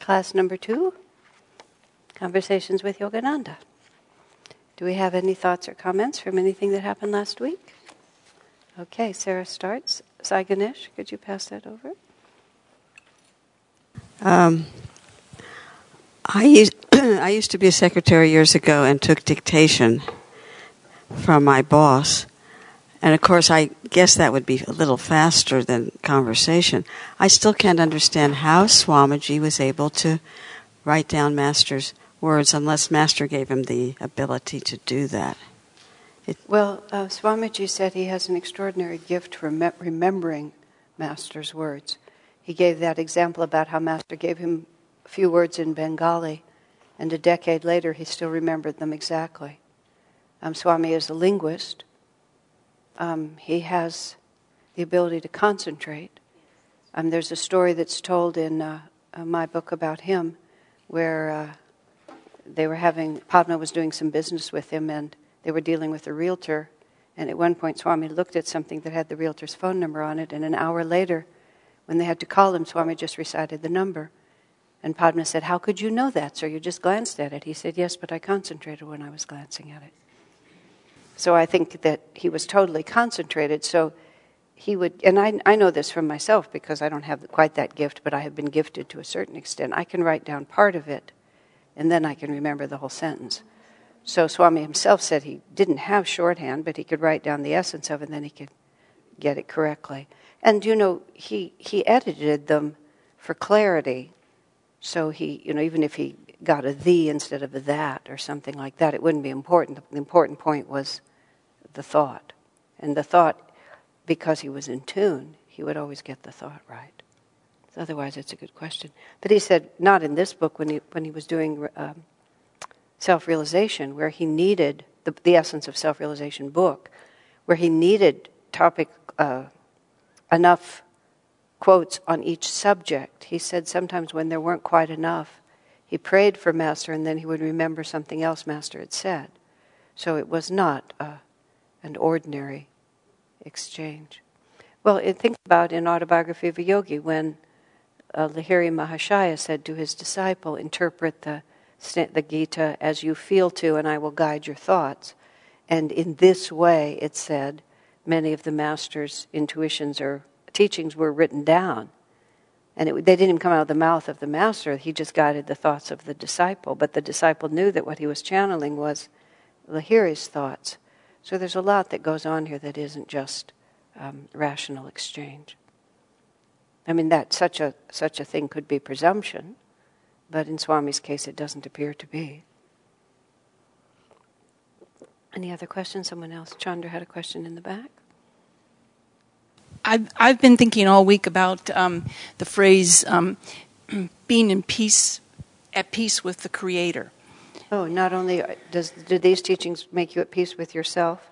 Class number two Conversations with Yogananda. Do we have any thoughts or comments from anything that happened last week? Okay, Sarah starts. Sai Ganesh, could you pass that over? Um, I used, I used to be a secretary years ago and took dictation from my boss. And of course, I guess that would be a little faster than conversation. I still can't understand how Swamiji was able to write down Master's words unless Master gave him the ability to do that. It well, uh, Swamiji said he has an extraordinary gift for me- remembering Master's words. He gave that example about how Master gave him a few words in Bengali, and a decade later he still remembered them exactly. Um, Swami is a linguist. Um, he has the ability to concentrate. Um, there's a story that's told in uh, uh, my book about him where uh, they were having, Padma was doing some business with him and they were dealing with a realtor. And at one point, Swami looked at something that had the realtor's phone number on it, and an hour later, when they had to call him, Swami just recited the number. And Padma said, How could you know that, sir? You just glanced at it. He said, Yes, but I concentrated when I was glancing at it. So I think that he was totally concentrated. So he would, and I, I know this from myself because I don't have quite that gift, but I have been gifted to a certain extent. I can write down part of it, and then I can remember the whole sentence. So Swami himself said he didn't have shorthand, but he could write down the essence of it, and then he could get it correctly. And you know, he he edited them for clarity. So he, you know, even if he got a the instead of a that or something like that, it wouldn't be important. The important point was the thought. And the thought, because he was in tune, he would always get the thought right. So otherwise, it's a good question. But he said, not in this book, when he, when he was doing um, self realization, where he needed the, the essence of self realization book, where he needed topic uh, enough quotes on each subject. He said sometimes when there weren't quite enough, he prayed for Master and then he would remember something else Master had said. So it was not uh, an ordinary exchange. Well, think about in Autobiography of a Yogi when uh, Lahiri Mahashaya said to his disciple, interpret the, the Gita as you feel to, and I will guide your thoughts. And in this way, it said, many of the master's intuitions or teachings were written down. And it, they didn't even come out of the mouth of the master, he just guided the thoughts of the disciple. But the disciple knew that what he was channeling was Lahiri's thoughts. So there's a lot that goes on here that isn't just um, rational exchange. I mean, that such a such a thing could be presumption, but in Swami's case, it doesn't appear to be. Any other questions? Someone else? Chandra had a question in the back. I've I've been thinking all week about um, the phrase um, being in peace, at peace with the Creator. Oh, not only does do these teachings make you at peace with yourself,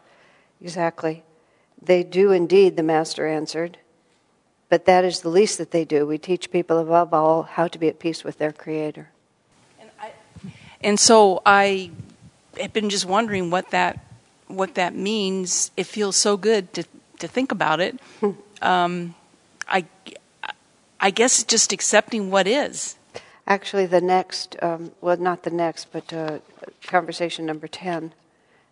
exactly. They do indeed, the Master answered, but that is the least that they do. We teach people above all how to be at peace with their Creator. And, I, and so I have been just wondering what that what that means. It feels so good to to think about it. Hmm. um, I I guess just accepting what is. Actually, the next, um, well, not the next, but uh, conversation number 10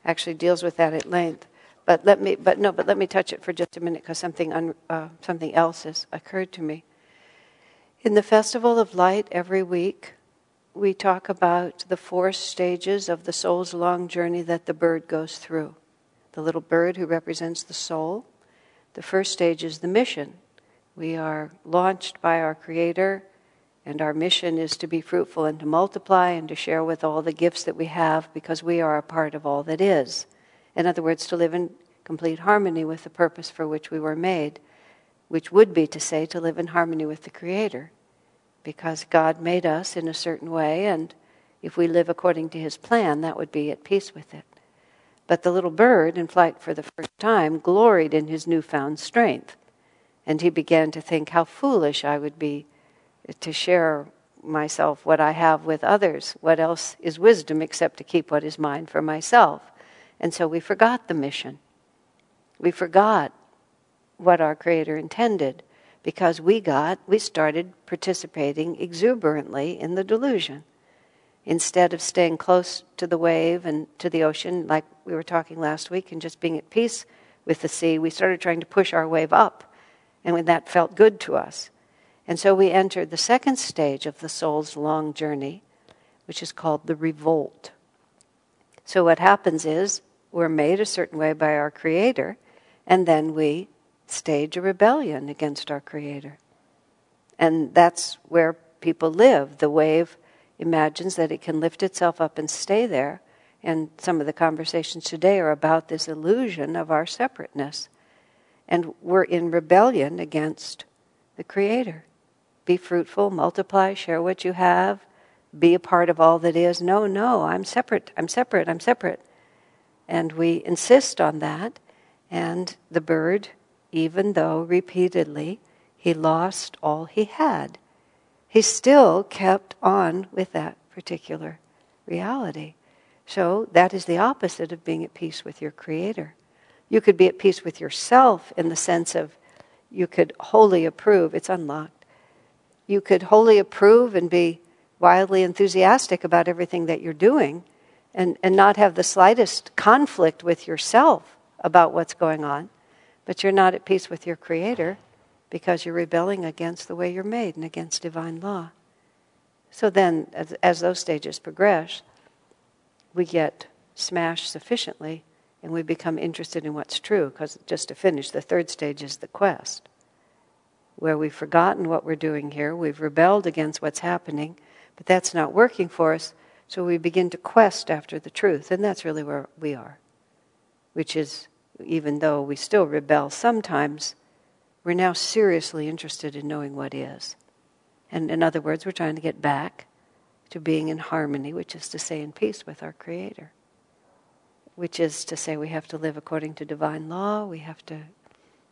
actually deals with that at length. But let me, but no, but let me touch it for just a minute because something, un, uh, something else has occurred to me. In the Festival of Light every week, we talk about the four stages of the soul's long journey that the bird goes through. The little bird who represents the soul. The first stage is the mission. We are launched by our Creator and our mission is to be fruitful and to multiply and to share with all the gifts that we have because we are a part of all that is. In other words, to live in complete harmony with the purpose for which we were made, which would be to say to live in harmony with the Creator. Because God made us in a certain way, and if we live according to His plan, that would be at peace with it. But the little bird, in flight for the first time, gloried in his newfound strength. And he began to think how foolish I would be to share myself what I have with others. What else is wisdom except to keep what is mine for myself? And so we forgot the mission. We forgot what our Creator intended because we got, we started participating exuberantly in the delusion. Instead of staying close to the wave and to the ocean, like we were talking last week, and just being at peace with the sea, we started trying to push our wave up. And when that felt good to us. And so we entered the second stage of the soul's long journey, which is called the revolt. So what happens is we're made a certain way by our Creator, and then we stage a rebellion against our Creator. And that's where people live. The wave imagines that it can lift itself up and stay there. And some of the conversations today are about this illusion of our separateness. And we're in rebellion against the Creator. Be fruitful, multiply, share what you have, be a part of all that is. No, no, I'm separate, I'm separate, I'm separate. And we insist on that. And the bird, even though repeatedly he lost all he had, he still kept on with that particular reality. So that is the opposite of being at peace with your Creator. You could be at peace with yourself in the sense of you could wholly approve, it's unlocked. You could wholly approve and be wildly enthusiastic about everything that you're doing and, and not have the slightest conflict with yourself about what's going on, but you're not at peace with your Creator because you're rebelling against the way you're made and against divine law. So then, as, as those stages progress, we get smashed sufficiently and we become interested in what's true. Because just to finish, the third stage is the quest, where we've forgotten what we're doing here, we've rebelled against what's happening, but that's not working for us, so we begin to quest after the truth, and that's really where we are. Which is, even though we still rebel sometimes, we're now seriously interested in knowing what is. And in other words, we're trying to get back to being in harmony, which is to say, in peace with our Creator. Which is to say, we have to live according to divine law, we have to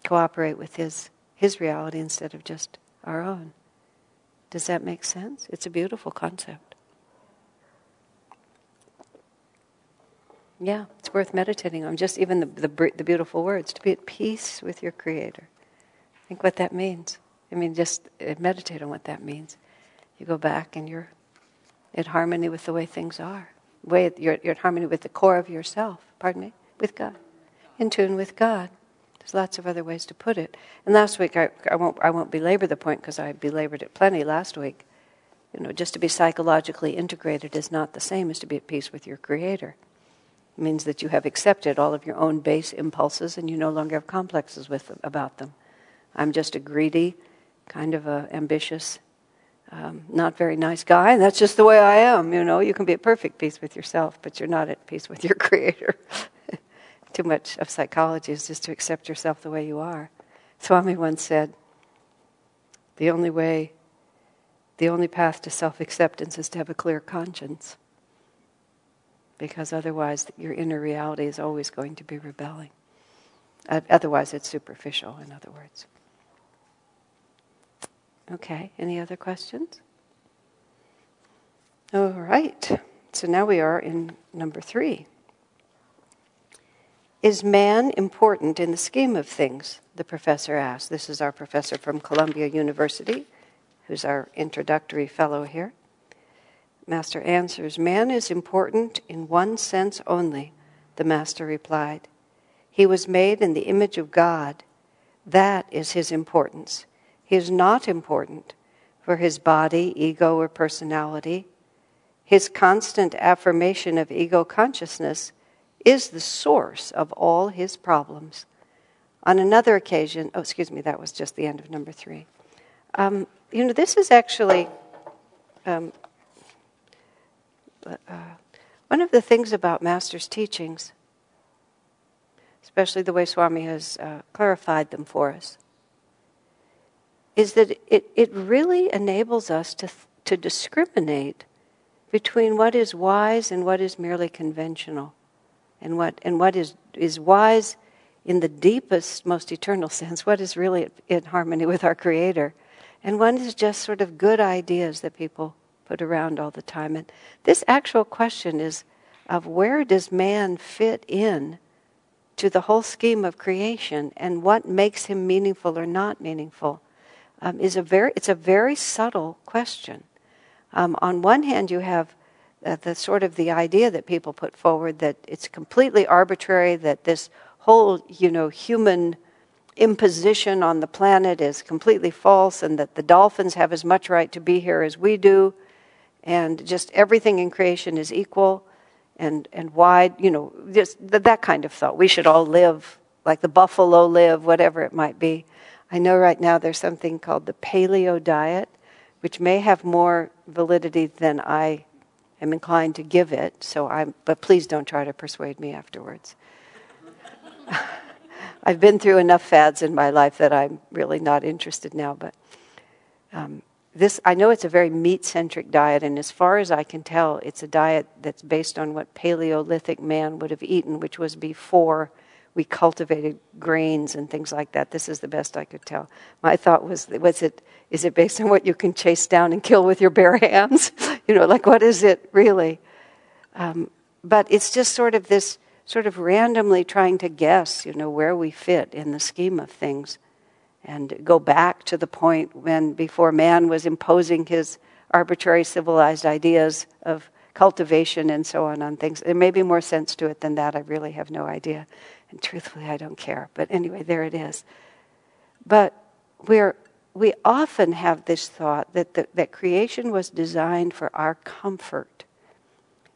cooperate with His, his reality instead of just our own. Does that make sense? It's a beautiful concept. Yeah, it's worth meditating on. Just even the, the, the beautiful words to be at peace with your Creator. Think what that means. I mean, just uh, meditate on what that means. You go back and you're in harmony with the way things are. Way you're, you're in harmony with the core of yourself. Pardon me, with God, in tune with God. There's lots of other ways to put it. And last week, I, I, won't, I won't belabor the point because I belabored it plenty last week. You know, just to be psychologically integrated is not the same as to be at peace with your Creator. It means that you have accepted all of your own base impulses and you no longer have complexes with them, about them. I'm just a greedy, kind of a ambitious, um, not very nice guy, and that's just the way I am. You know, you can be at perfect peace with yourself, but you're not at peace with your Creator too much of psychology is just to accept yourself the way you are. Swami once said, the only way, the only path to self acceptance is to have a clear conscience. Because otherwise, your inner reality is always going to be rebelling. Uh, otherwise, it's superficial, in other words. Okay, any other questions? All right, so now we are in number three. Is man important in the scheme of things? The professor asked. This is our professor from Columbia University, who's our introductory fellow here. Master answers Man is important in one sense only, the Master replied. He was made in the image of God. That is his importance. He is not important for his body, ego, or personality. His constant affirmation of ego consciousness is the source of all his problems. On another occasion, oh, excuse me, that was just the end of number three. Um, you know, this is actually um, uh, one of the things about Master's teachings, especially the way Swami has uh, clarified them for us, is that it, it really enables us to, to discriminate between what is wise and what is merely conventional and what, and what is, is wise in the deepest, most eternal sense, what is really in harmony with our Creator. And one is just sort of good ideas that people put around all the time. And this actual question is of where does man fit in to the whole scheme of creation and what makes him meaningful or not meaningful. um, is a very, it's a very subtle question. Um, on one hand, you have uh, the sort of the idea that people put forward that it's completely arbitrary, that this whole, you know, human imposition on the planet is completely false, and that the dolphins have as much right to be here as we do, and just everything in creation is equal and, and wide, you know, just that kind of thought. We should all live like the buffalo live, whatever it might be. I know right now there's something called the paleo diet, which may have more validity than I am inclined to give it. So I'm, but please don't try to persuade me afterwards. I've been through enough fads in my life that I'm really not interested now. But um, this, I know it's a very meat-centric diet, and as far as I can tell, it's a diet that's based on what Paleolithic man would have eaten, which was before we cultivated grains and things like that. This is the best I could tell. My thought was, was it, is it based on what you can chase down and kill with your bare hands? you know, like what is it really? Um, but it's just sort of this, sort of randomly trying to guess, you know, where we fit in the scheme of things. And go back to the point when before man was imposing his arbitrary civilized ideas of cultivation and so on on things. There may be more sense to it than that. I really have no idea. And truthfully, I don't care. But anyway, there it is. But we're, we often have this thought that, the, that creation was designed for our comfort.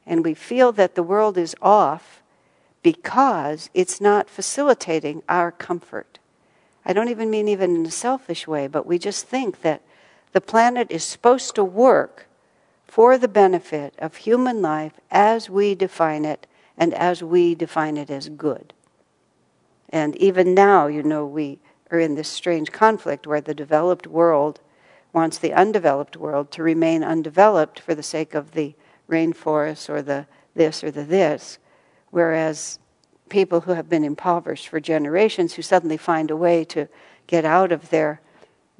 And we feel that the world is off because it's not facilitating our comfort. I don't even mean even in a selfish way, but we just think that the planet is supposed to work for the benefit of human life as we define it and as we define it as good. And even now, you know, we are in this strange conflict where the developed world wants the undeveloped world to remain undeveloped for the sake of the rainforests or the this or the this, whereas people who have been impoverished for generations who suddenly find a way to get out of their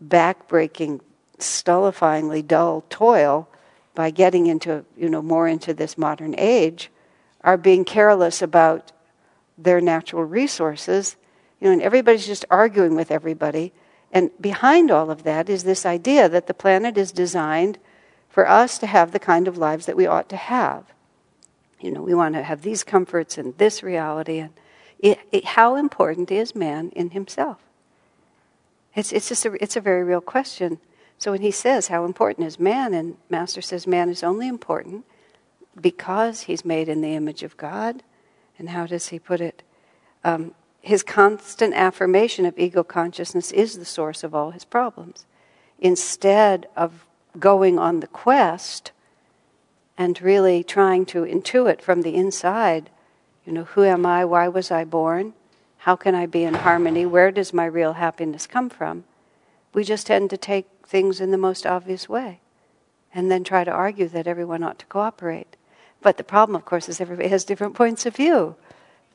backbreaking, stultifyingly dull toil by getting into, you know, more into this modern age are being careless about their natural resources, you know, and everybody's just arguing with everybody. And behind all of that is this idea that the planet is designed for us to have the kind of lives that we ought to have. You know, we want to have these comforts and this reality. And it, it, how important is man in himself? It's, it's just a, it's a very real question. So when he says, How important is man? and Master says, Man is only important because he's made in the image of God and how does he put it? Um, his constant affirmation of ego consciousness is the source of all his problems. Instead of going on the quest and really trying to intuit from the inside, you know, who am I? Why was I born? How can I be in harmony? Where does my real happiness come from? We just tend to take things in the most obvious way and then try to argue that everyone ought to cooperate. But the problem, of course, is everybody has different points of view.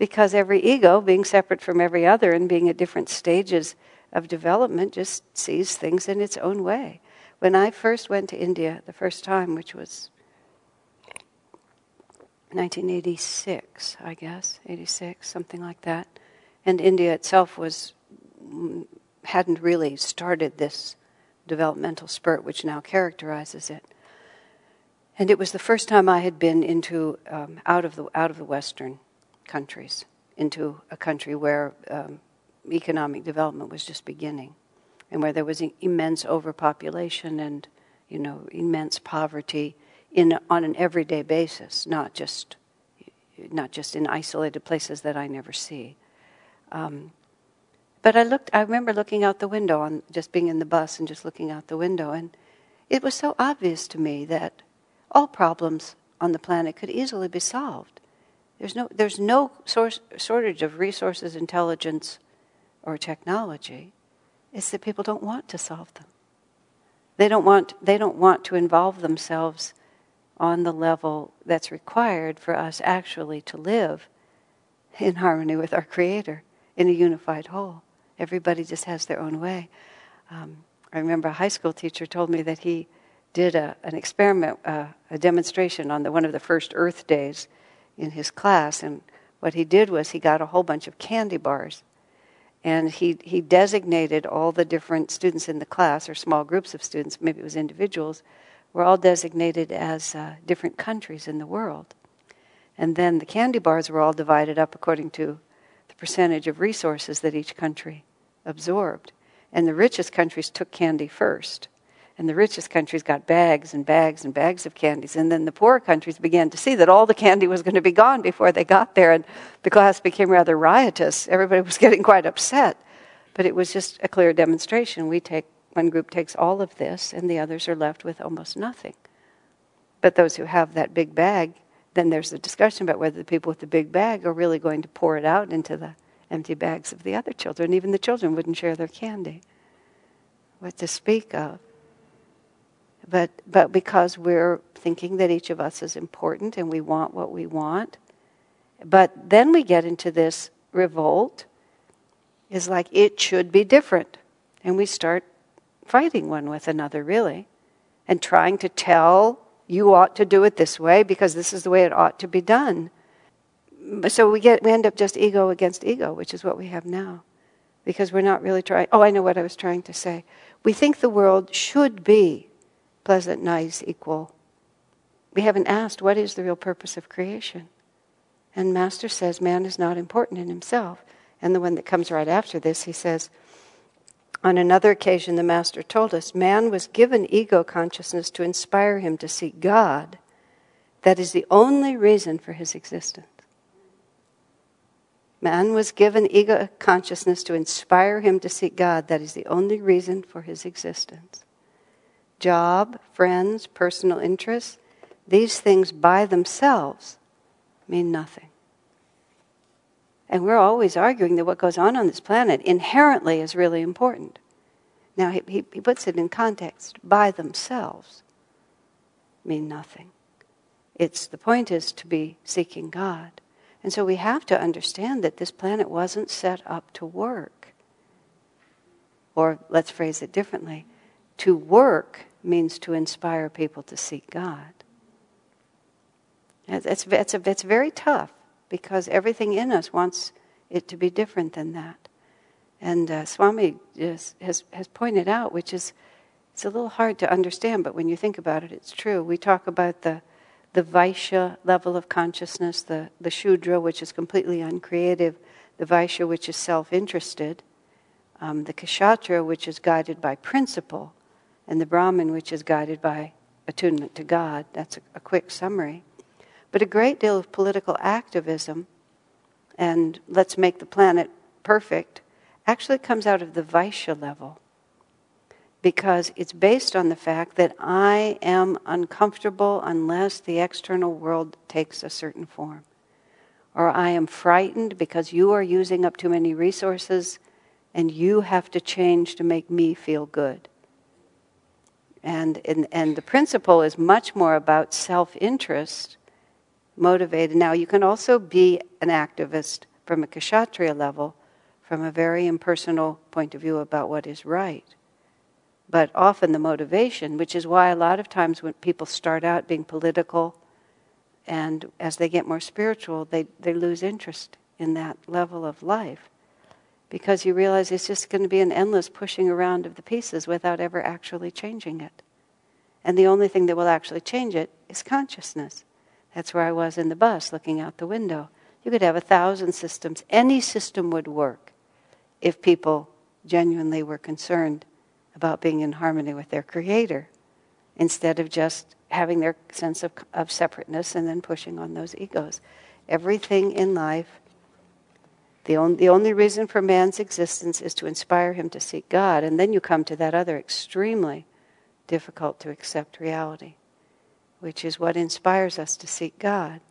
Because every ego, being separate from every other and being at different stages of development, just sees things in its own way. When I first went to India the first time, which was 1986, I guess, 86, something like that, and India itself was hadn't really started this developmental spurt which now characterizes it. And it was the first time I had been into um, out of the out of the Western countries into a country where um, economic development was just beginning, and where there was immense overpopulation and you know immense poverty in on an everyday basis, not just not just in isolated places that I never see. Um, but I looked. I remember looking out the window on just being in the bus and just looking out the window, and it was so obvious to me that all problems on the planet could easily be solved. There's no, there's no source, shortage of resources, intelligence, or technology. It's that people don't want to solve them. They don't want, they don't want to involve themselves on the level that's required for us actually to live in harmony with our Creator in a unified whole. Everybody just has their own way. Um, I remember a high school teacher told me that he did a, an experiment, uh, a demonstration on the, one of the first Earth days in his class. And what he did was he got a whole bunch of candy bars. And he, he designated all the different students in the class, or small groups of students, maybe it was individuals, were all designated as uh, different countries in the world. And then the candy bars were all divided up according to the percentage of resources that each country absorbed. And the richest countries took candy first. And the richest countries got bags and bags and bags of candies. And then the poorer countries began to see that all the candy was going to be gone before they got there. And the class became rather riotous. Everybody was getting quite upset. But it was just a clear demonstration. We take, one group takes all of this, and the others are left with almost nothing. But those who have that big bag, then there's a discussion about whether the people with the big bag are really going to pour it out into the empty bags of the other children. Even the children wouldn't share their candy. What to speak of? But, but because we're thinking that each of us is important and we want what we want. But then we get into this revolt, is like it should be different. And we start fighting one with another, really, and trying to tell you ought to do it this way because this is the way it ought to be done. So we get we end up just ego against ego, which is what we have now. Because we're not really trying oh, I know what I was trying to say. We think the world should be pleasant, nice, equal. We haven't asked what is the real purpose of creation. And Master says man is not important in himself. And the one that comes right after this, he says, on another occasion, the Master told us man was given ego consciousness to inspire him to seek God. That is the only reason for his existence. Man was given ego consciousness to inspire him to seek God. That is the only reason for his existence job, friends, personal interests, these things by themselves mean nothing. And we're always arguing that what goes on on this planet inherently is really important. Now, he, he, he puts it in context by themselves mean nothing. It's the point is to be seeking God. And so we have to understand that this planet wasn't set up to work. Or let's phrase it differently to work means to inspire people to seek God. It's, it's, it's very tough because everything in us wants it to be different than that. And uh, Swami has, has pointed out, which is it's a little hard to understand, but when you think about it, it's true. We talk about the, the Vaishya level of consciousness, the, the Shudra, which is completely uncreative, the Vaishya, which is self interested, um, the Kshatriya, which is guided by principle, and the Brahman, which is guided by attunement to God. That's a, a quick summary. But a great deal of political activism and let's make the planet perfect actually comes out of the Vaishya level because it's based on the fact that I am uncomfortable unless the external world takes a certain form. Or I am frightened because you are using up too many resources and you have to change to make me feel good. And, and, and the principle is much more about self interest motivated. Now, you can also be an activist from a kshatriya level, from a very impersonal point of view about what is right. But often the motivation, which is why a lot of times when people start out being political and as they get more spiritual, they, they lose interest in that level of life because you realize it's just going to be an endless pushing around of the pieces without ever actually changing it. And the only thing that will actually change it is consciousness. That's where I was in the bus looking out the window. You could have a thousand systems. Any system would work if people genuinely were concerned about being in harmony with their creator instead of just having their sense of, of separateness and then pushing on those egos. Everything in life the, on, the only reason for man's existence is to inspire him to seek God. And then you come to that other extremely difficult to accept reality, which is what inspires us to seek God.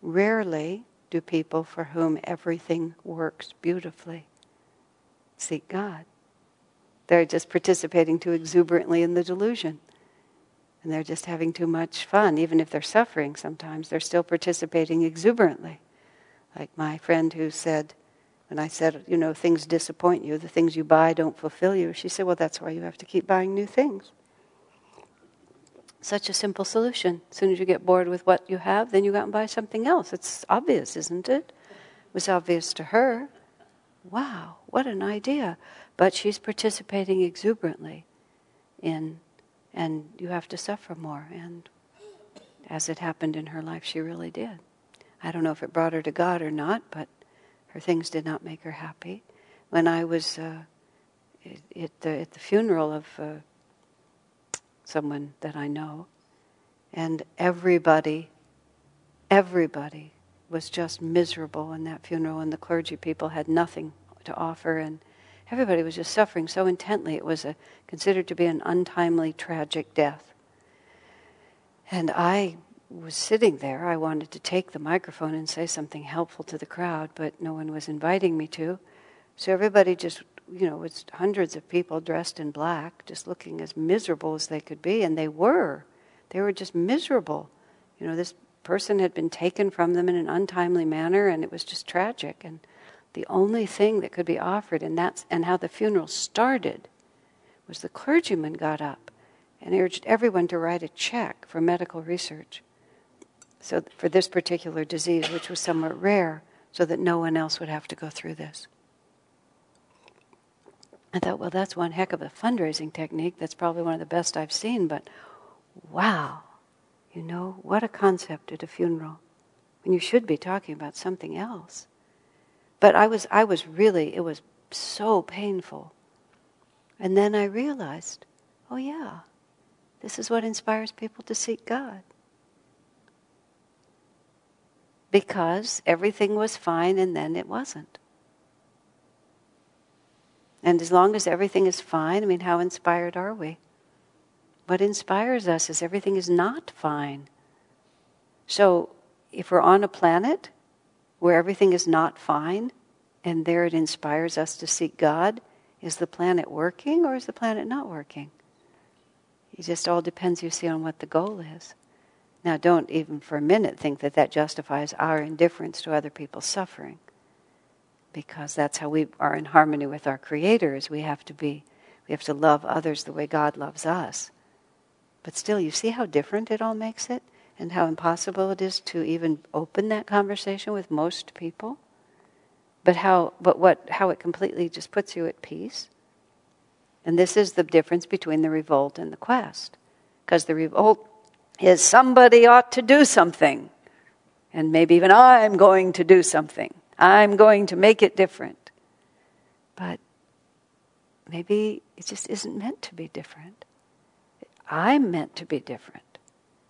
Rarely do people for whom everything works beautifully seek God. They're just participating too exuberantly in the delusion. And they're just having too much fun. Even if they're suffering sometimes, they're still participating exuberantly. Like my friend who said, when I said, you know, things disappoint you, the things you buy don't fulfill you, she said, well, that's why you have to keep buying new things. Such a simple solution. As soon as you get bored with what you have, then you go out and buy something else. It's obvious, isn't it? It was obvious to her. wow, what an idea. But she's participating exuberantly in, and you have to suffer more. And as it happened in her life, she really did. I don't know if it brought her to God or not, but her things did not make her happy. When I was uh, at, the, at the funeral of uh, someone that I know, and everybody, everybody was just miserable in that funeral, and the clergy people had nothing to offer, and everybody was just suffering so intently. It was a, considered to be an untimely, tragic death. And I was sitting there. I wanted to take the microphone and say something helpful to the crowd, but no one was inviting me to. So everybody just, you know, it's hundreds of people dressed in black, just looking as miserable as they could be, and they were. They were just miserable. You know, this person had been taken from them in an untimely manner, and it was just tragic. And the only thing that could be offered, and that's and how the funeral started, was the clergyman got up and urged everyone to write a check for medical research. So for this particular disease, which was somewhat rare, so that no one else would have to go through this. I thought, well, that's one heck of a fundraising technique. That's probably one of the best I've seen, but wow, you know, what a concept at a funeral when you should be talking about something else. But I was, I was really, it was so painful. And then I realized, oh yeah, this is what inspires people to seek God. Because everything was fine and then it wasn't. And as long as everything is fine, I mean, how inspired are we? What inspires us is everything is not fine. So if we're on a planet where everything is not fine, and there it inspires us to seek God. Is the planet working or is the planet not working? It just all depends, you see, on what the goal is. Now, don't even for a minute think that that justifies our indifference to other people's suffering, because that's how we are in harmony with our Creator. Creators. We have to be, we have to love others the way God loves us. But still, you see how different it all makes it? and how impossible it is to even open that conversation with most people but how but what how it completely just puts you at peace and this is the difference between the revolt and the quest because the revolt is somebody ought to do something and maybe even i'm going to do something i'm going to make it different but maybe it just isn't meant to be different i'm meant to be different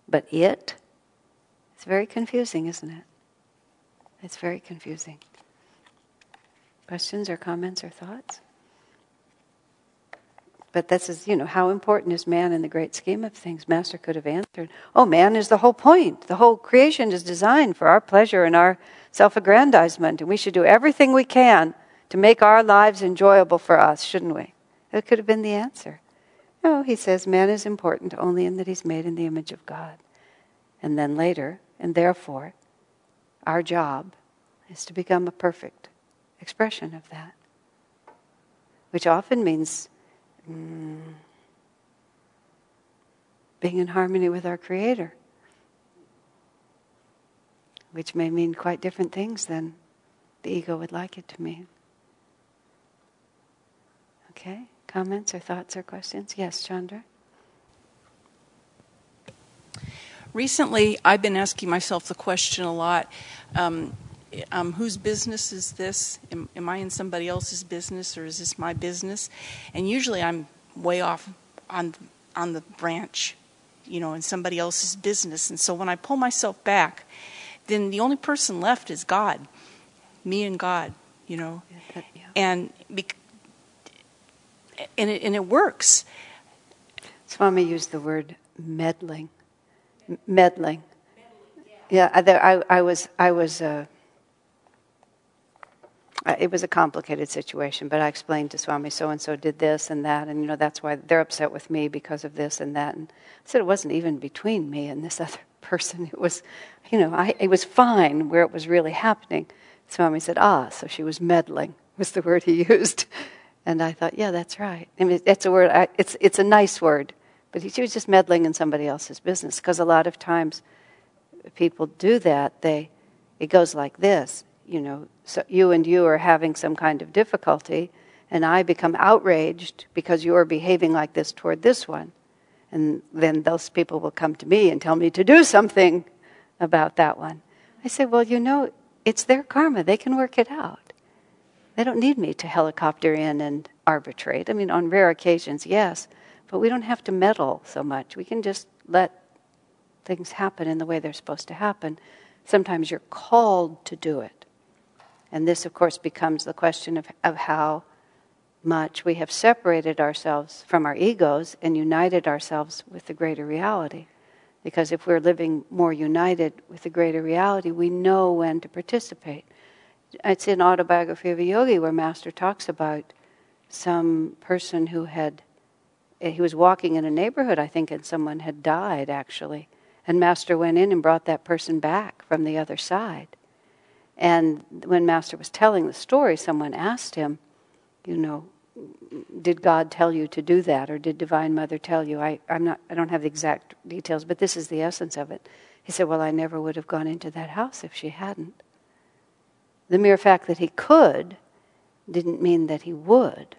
but it, it's very confusing, isn't it? It's very confusing. Questions or comments or thoughts? But this is, you know, how important is man in the great scheme of things? Master could have answered, Oh, man is the whole point. The whole creation is designed for our pleasure and our self aggrandizement, and we should do everything we can to make our lives enjoyable for us, shouldn't we? That could have been the answer. No, he says man is important only in that he's made in the image of God. And then later, and therefore, our job is to become a perfect expression of that, which often means mm, being in harmony with our Creator, which may mean quite different things than the ego would like it to mean. Okay? Comments or thoughts or questions? Yes, Chandra? Recently, I've been asking myself the question a lot um, um, whose business is this? Am, am, I in somebody else's business or is this my business? And usually I'm way off on, on the branch, you know, in somebody else's business. And so when I pull myself back, then the only person left is God, me and God, you know. Yeah, that, yeah. And and it, and it works. Swami used the word meddling. M- meddling. Yeah, I, I, I was, I was. Uh, it was a complicated situation, but I explained to Swami, so and so did this and that, and you know that's why they're upset with me because of this and that. And I said it wasn't even between me and this other person. It was, you know, I, it was fine where it was really happening. Swami said, "Ah, so she was meddling," was the word he used. And I thought, yeah, that's right. I mean, it's a word. I, it's it's a nice word, but he, she was just meddling in somebody else's business because a lot of times people do that. They it goes like this. You know, so you and you are having some kind of difficulty, and I become outraged because you are behaving like this toward this one. And then those people will come to me and tell me to do something about that one. I say, well, you know, it's their karma. They can work it out. They don't need me to helicopter in and arbitrate. I mean, on rare occasions, yes, but we don't have to meddle so much. We can just let things happen in the way they're supposed to happen. Sometimes you're called to do it. And this, of course, becomes the question of, of how much we have separated ourselves from our egos and united ourselves with the greater reality. Because if we're living more united with the greater reality, we know when to participate. It's in Autobiography of a Yogi where Master talks about some person who had, he was walking in a neighborhood, I think, and someone had died actually. And Master went in and brought that person back from the other side. And when Master was telling the story, someone asked him, you know, did God tell you to do that, or did Divine Mother tell you? I, I'm not, I don't have the exact details, but this is the essence of it. He said, Well, I never would have gone into that house if she hadn't. The mere fact that he could didn't mean that he would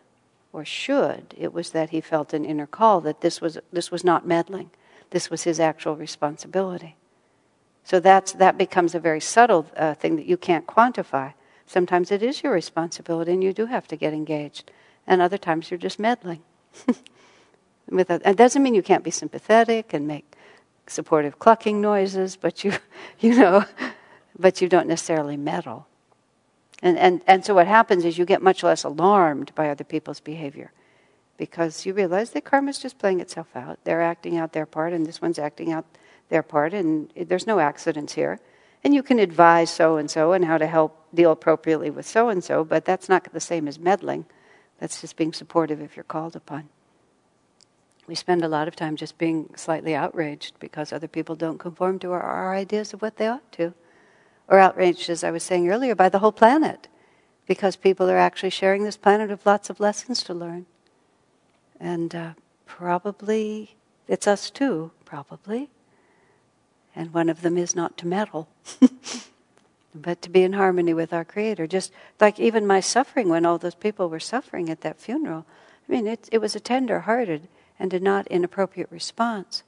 or should. It was that he felt an inner call that this was, this was not meddling, this was his actual responsibility. So that's, that becomes a very subtle uh, thing that you can't quantify. Sometimes it is your responsibility and you do have to get engaged and other times you're just meddling. With a, it doesn't mean you can't be sympathetic and make supportive clucking noises, but you, you know, but you don't necessarily meddle. And, and, and so what happens is you get much less alarmed by other people's behavior because you realize that karma is just playing itself out. They're acting out their part, and this one's acting out their part, and there's no accidents here. And you can advise so and so and how to help deal appropriately with so and so, but that's not the same as meddling. That's just being supportive if you're called upon. We spend a lot of time just being slightly outraged because other people don't conform to our, our ideas of what they ought to. Or outraged, as I was saying earlier, by the whole planet because people are actually sharing this planet with lots of lessons to learn. And uh, probably it's us too, probably. And one of them is not to meddle. but to be in harmony with our Creator. Just like even my suffering when all those people were suffering at that funeral. I mean, it, it was a tender hearted and a not inappropriate response.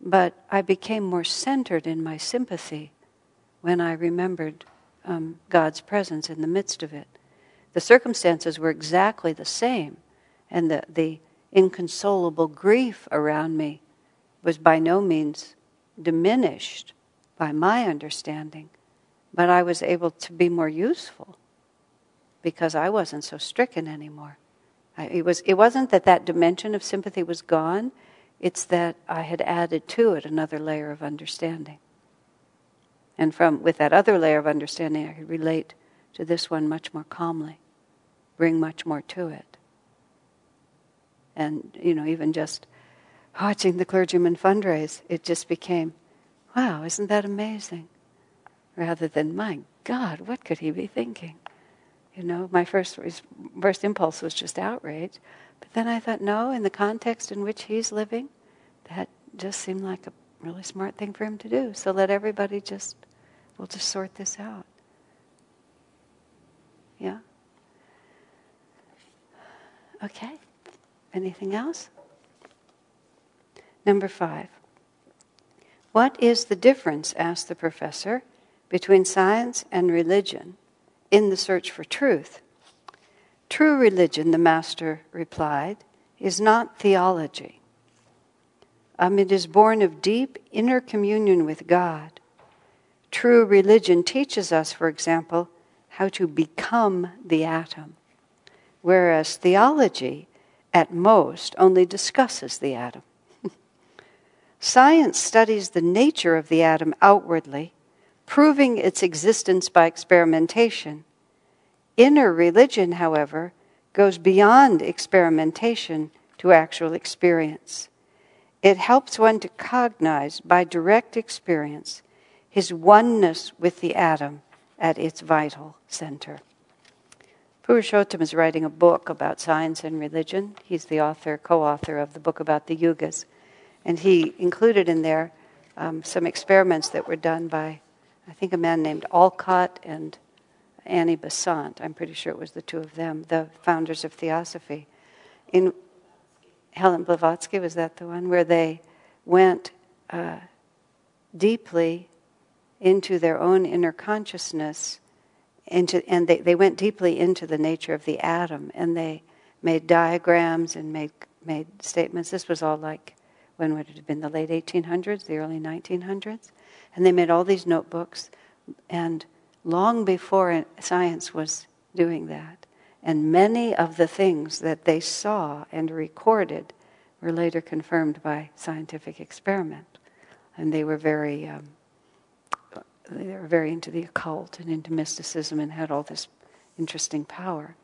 But I became more centered in my sympathy when I remembered um, God's presence in the midst of it. The circumstances were exactly the same, and the, the inconsolable grief around me was by no means diminished by my understanding but I was able to be more useful because I wasn't so stricken anymore. I, it, was, it wasn't that that dimension of sympathy was gone, it's that I had added to it another layer of understanding. And from with that other layer of understanding, I could relate to this one much more calmly, bring much more to it. And, you know, even just watching the clergyman fundraise, it just became, wow, isn't that amazing? rather than, my God, what could he be thinking? You know, my first, first impulse was just outrage. But then I thought, no, in the context in which he's living, that just seemed like a really smart thing for him to do. So let everybody just, we'll just sort this out. Yeah? Okay. Anything else? Number five. What is the difference, asked the professor, between science and religion in the search for truth. True religion, the Master replied, is not theology. Um, it is born of deep inner communion with God. True religion teaches us, for example, how to become the atom, whereas theology, at most, only discusses the atom. Science studies the nature of the atom outwardly proving its existence by experimentation. Inner religion, however, goes beyond experimentation to actual experience. It helps one to cognize by direct experience his oneness with the atom at its vital center. Purushottam is writing a book about science and religion. He's the author, co author of the book about the yugas. And he included in there um, some experiments that were done by I think a man named Olcott and Annie Besant. I'm pretty sure it was the two of them, the founders of Theosophy. In Helen Blavatsky, was that the one where they went uh, deeply into their own inner consciousness, into, and they, they went deeply into the nature of the atom, and they made diagrams and made, made statements. This was all like, when would it have been, the late 1800s, the early 1900s? And they made all these notebooks, and long before science was doing that, and many of the things that they saw and recorded were later confirmed by scientific experiment. And they were very um, they were very into the occult and into mysticism and had all this interesting power.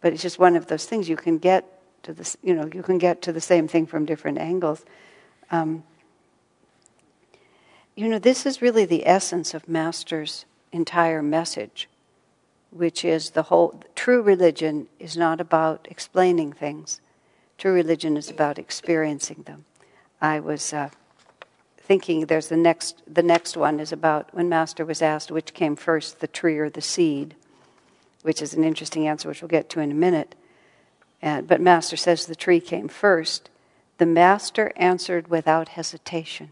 But it's just one of those things you can get to the you know you can get to the same thing from different angles. Um, you know, this is really the essence of Master's entire message, which is the whole true religion is not about explaining things. True religion is about experiencing them. I was uh, thinking there's the next the next one is about when master was asked which came first the tree or the seed which is an interesting answer which we'll get to in a minute and, but master says the tree came first the master answered without hesitation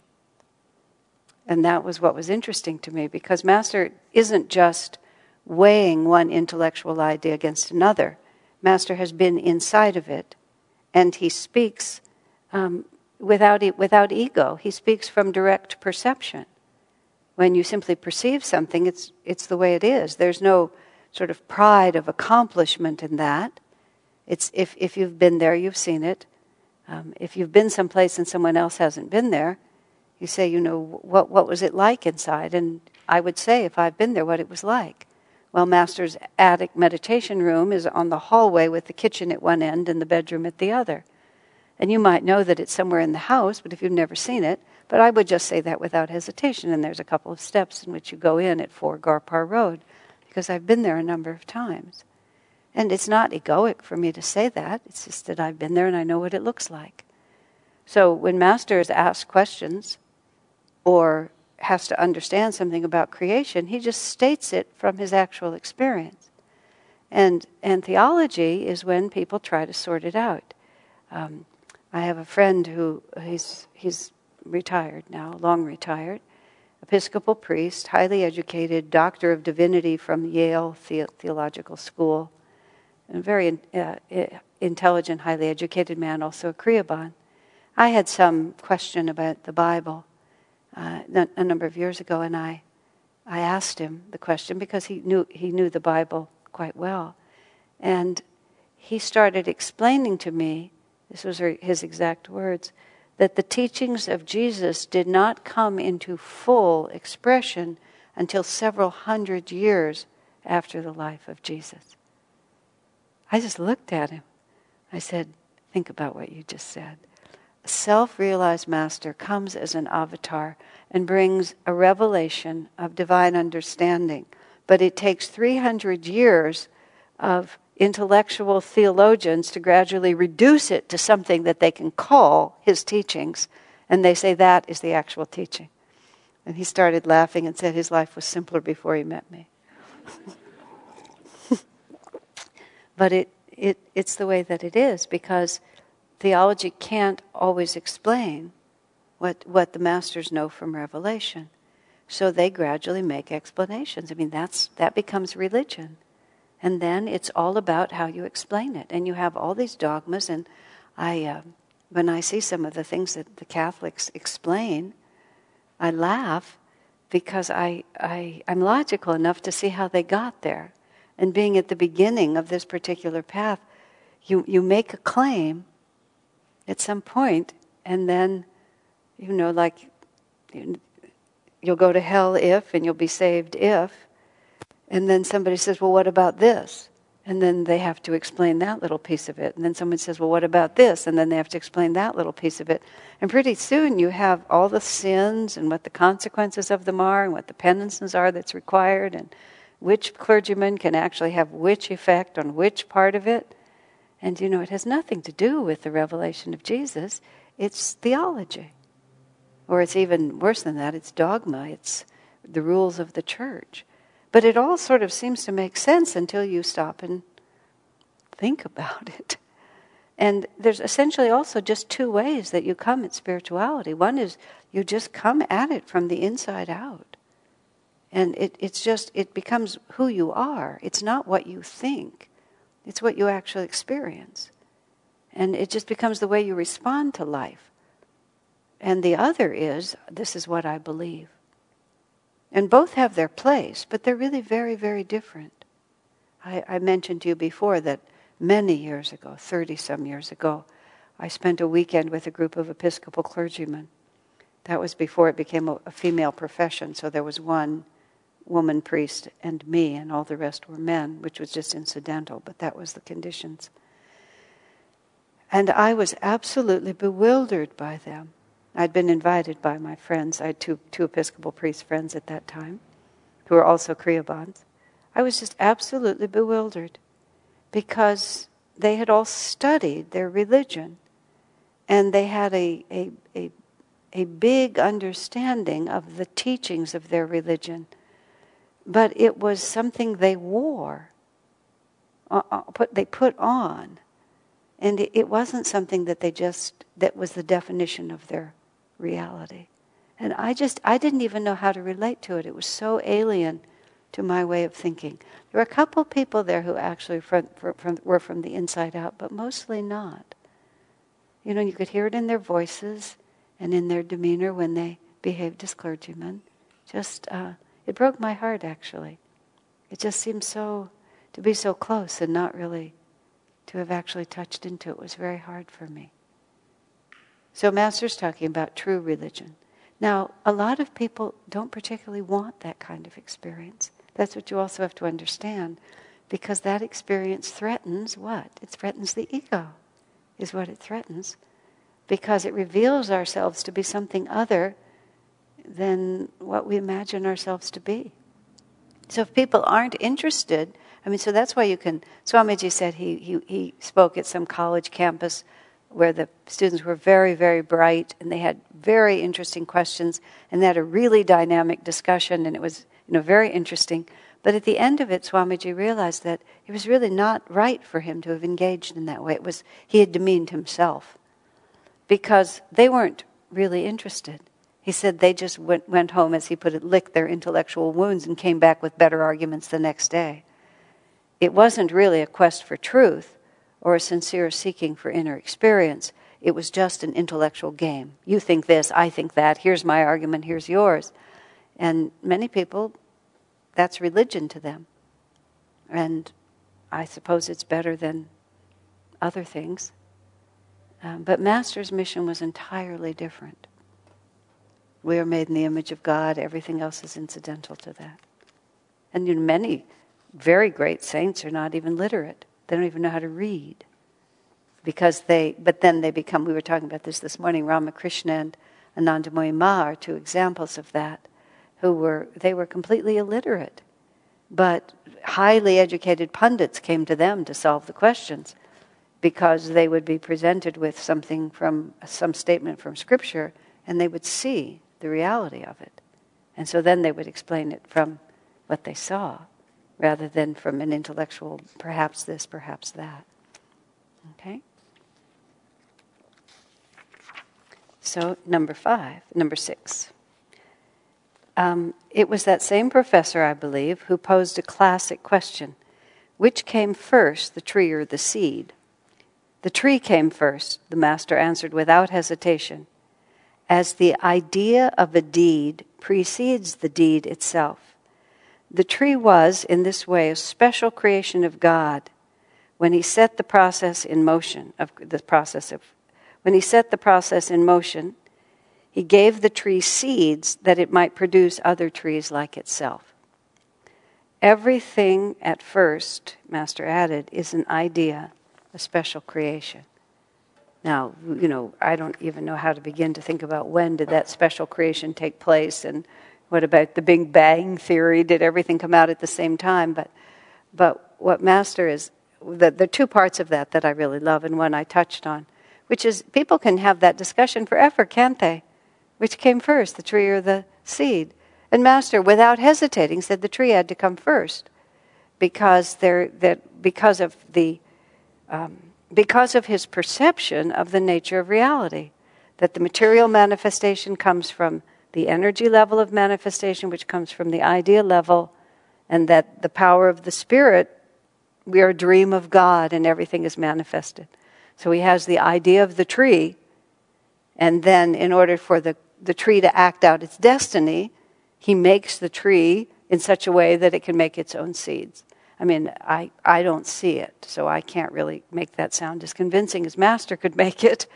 and that was what was interesting to me because master isn't just weighing one intellectual idea against another master has been inside of it and he speaks um, without, without ego. He speaks from direct perception. When you simply perceive something, it's, it's the way it is. There's no sort of pride of accomplishment in that. It's, if, if you've been there, you've seen it. Um, if you've been someplace and someone else hasn't been there, you say, you know, what, what was it like inside? And I would say, if I've been there, what it was like. Well, Master's attic meditation room is on the hallway with the kitchen at one end and the bedroom at the other. And you might know that it's somewhere in the house, but if you've never seen it, but I would just say that without hesitation. And there's a couple of steps in which you go in at 4 Garpar Road, because I've been there a number of times. And it's not egoic for me to say that, it's just that I've been there and I know what it looks like. So when Master is asked questions or has to understand something about creation, he just states it from his actual experience. And, and theology is when people try to sort it out. Um, I have a friend who he's he's retired now, long retired, Episcopal priest, highly educated, doctor of divinity from Yale the- Theological School, a very uh, intelligent, highly educated man, also a Kriyaban. I had some question about the Bible uh, a number of years ago, and I I asked him the question because he knew he knew the Bible quite well, and he started explaining to me this was his exact words, that the teachings of Jesus did not come into full expression until several hundred years after the life of Jesus. I just looked at him. I said, Think about what you just said. A self realized master comes as an avatar and brings a revelation of divine understanding. But it takes 300 years of intellectual theologians to gradually reduce it to something that they can call his teachings, and they say that is the actual teaching. And he started laughing and said his life was simpler before he met me. but it, it, it's the way that it is because theology can't always explain what, what the masters know from revelation. So they gradually make explanations. I mean, that's, that becomes religion. And then it's all about how you explain it. And you have all these dogmas. And I, uh, when I see some of the things that the Catholics explain, I laugh because I, I, I'm logical enough to see how they got there. And being at the beginning of this particular path, you, you make a claim at some point, and then, you know, like you'll go to hell if, and you'll be saved if. And then somebody says, Well, what about this? And then they have to explain that little piece of it. And then someone says, Well, what about this? And then they have to explain that little piece of it. And pretty soon you have all the sins and what the consequences of them are and what the penances are that's required and which clergyman can actually have which effect on which part of it. And you know, it has nothing to do with the revelation of Jesus, it's theology. Or it's even worse than that, it's dogma, it's the rules of the church. But it all sort of seems to make sense until you stop and think about it. And there's essentially also just two ways that you come at spirituality. One is you just come at it from the inside out. And it, it's just, it becomes who you are. It's not what you think, it's what you actually experience. And it just becomes the way you respond to life. And the other is, this is what I believe. And both have their place, but they're really very, very different. I, I mentioned to you before that many years ago, 30 some years ago, I spent a weekend with a group of Episcopal clergymen. That was before it became a, a female profession, so there was one woman priest and me, and all the rest were men, which was just incidental, but that was the conditions. And I was absolutely bewildered by them. I'd been invited by my friends. I had two, two Episcopal priest friends at that time who were also Kriyabans. I was just absolutely bewildered because they had all studied their religion and they had a, a, a, a big understanding of the teachings of their religion. But it was something they wore, uh, uh, put, they put on. And it, it wasn't something that they just, that was the definition of their reality. And I just, I didn't even know how to relate to it. It was so alien to my way of thinking. There were a couple people there who actually from, from, were from the inside out, but mostly not. You know, you could hear it in their voices and in their demeanor when they behaved as clergymen. Just, uh, it broke my heart actually. It just seemed so, to be so close and not really to have actually touched into it was very hard for me. So, Master's talking about true religion. Now, a lot of people don't particularly want that kind of experience. That's what you also have to understand, because that experience threatens what? It threatens the ego, is what it threatens, because it reveals ourselves to be something other than what we imagine ourselves to be. So, if people aren't interested, I mean, so that's why you can. Swamiji said he, he, he spoke at some college campus where the students were very, very bright and they had very interesting questions and they had a really dynamic discussion and it was you know very interesting. But at the end of it, Swamiji realized that it was really not right for him to have engaged in that way. It was he had demeaned himself because they weren't really interested. He said they just went, went home, as he put it, licked their intellectual wounds and came back with better arguments the next day. It wasn't really a quest for truth or a sincere seeking for inner experience. It was just an intellectual game. You think this, I think that, here's my argument, here's yours. And many people, that's religion to them. And I suppose it's better than other things. Um, but Master's mission was entirely different. We are made in the image of God, everything else is incidental to that. And many very great saints are not even literate. They don't even know how to read. Because they, but then they become, we were talking about this this morning, Ramakrishna and Anandamoyi Ma are two examples of that, who were, they were completely illiterate. But highly educated pundits came to them to solve the questions because they would be presented with something from, some statement from Scripture and they would see the reality of it. And so then they would explain it from what they saw rather than from an intellectual, perhaps this, perhaps that. Okay? So, number five, number six. Um, it was that same professor, I believe, who posed a classic question Which came first, the tree or the seed? The tree came first, the master answered without hesitation, as the idea of a deed precedes the deed itself. The tree was, in this way, a special creation of God when he set the process in motion of the process of when he set the process in motion he gave the tree seeds that it might produce other trees like itself everything at first master added is an idea a special creation now you know i don't even know how to begin to think about when did that special creation take place and what about the Big Bang theory? Did everything come out at the same time? But, but what Master is, the, the two parts of that that I really love, and one I touched on, which is people can have that discussion forever, can't they? Which came first, the tree or the seed? And Master, without hesitating, said the tree had to come first because, there, that, because, of the, um, because of his perception of the nature of reality. That the material manifestation comes from the energy level of manifestation, which comes from the idea level, and that the power of the spirit, we are a dream of God and everything is manifested. So he has the idea of the tree, and then in order for the, the tree to act out its destiny, he makes the tree in such a way that it can make its own seeds. I mean, I, I don't see it, so I can't really make that sound as convincing as Master could make it.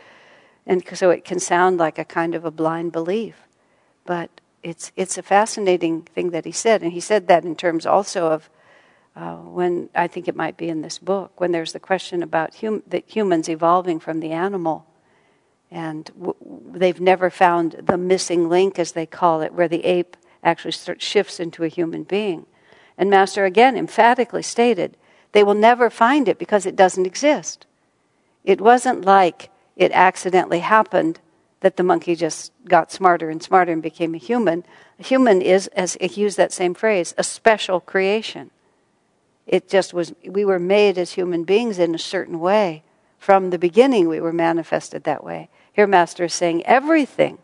And so it can sound like a kind of a blind belief. But it's, it's a fascinating thing that he said. And he said that in terms also of uh, when I think it might be in this book, when there's the question about hum- that humans evolving from the animal. And w- they've never found the missing link, as they call it, where the ape actually shifts into a human being. And Master again emphatically stated they will never find it because it doesn't exist. It wasn't like it accidentally happened that the monkey just got smarter and smarter and became a human. A human is, as he used that same phrase, a special creation. It just was, we were made as human beings in a certain way. From the beginning, we were manifested that way. Here, Master is saying everything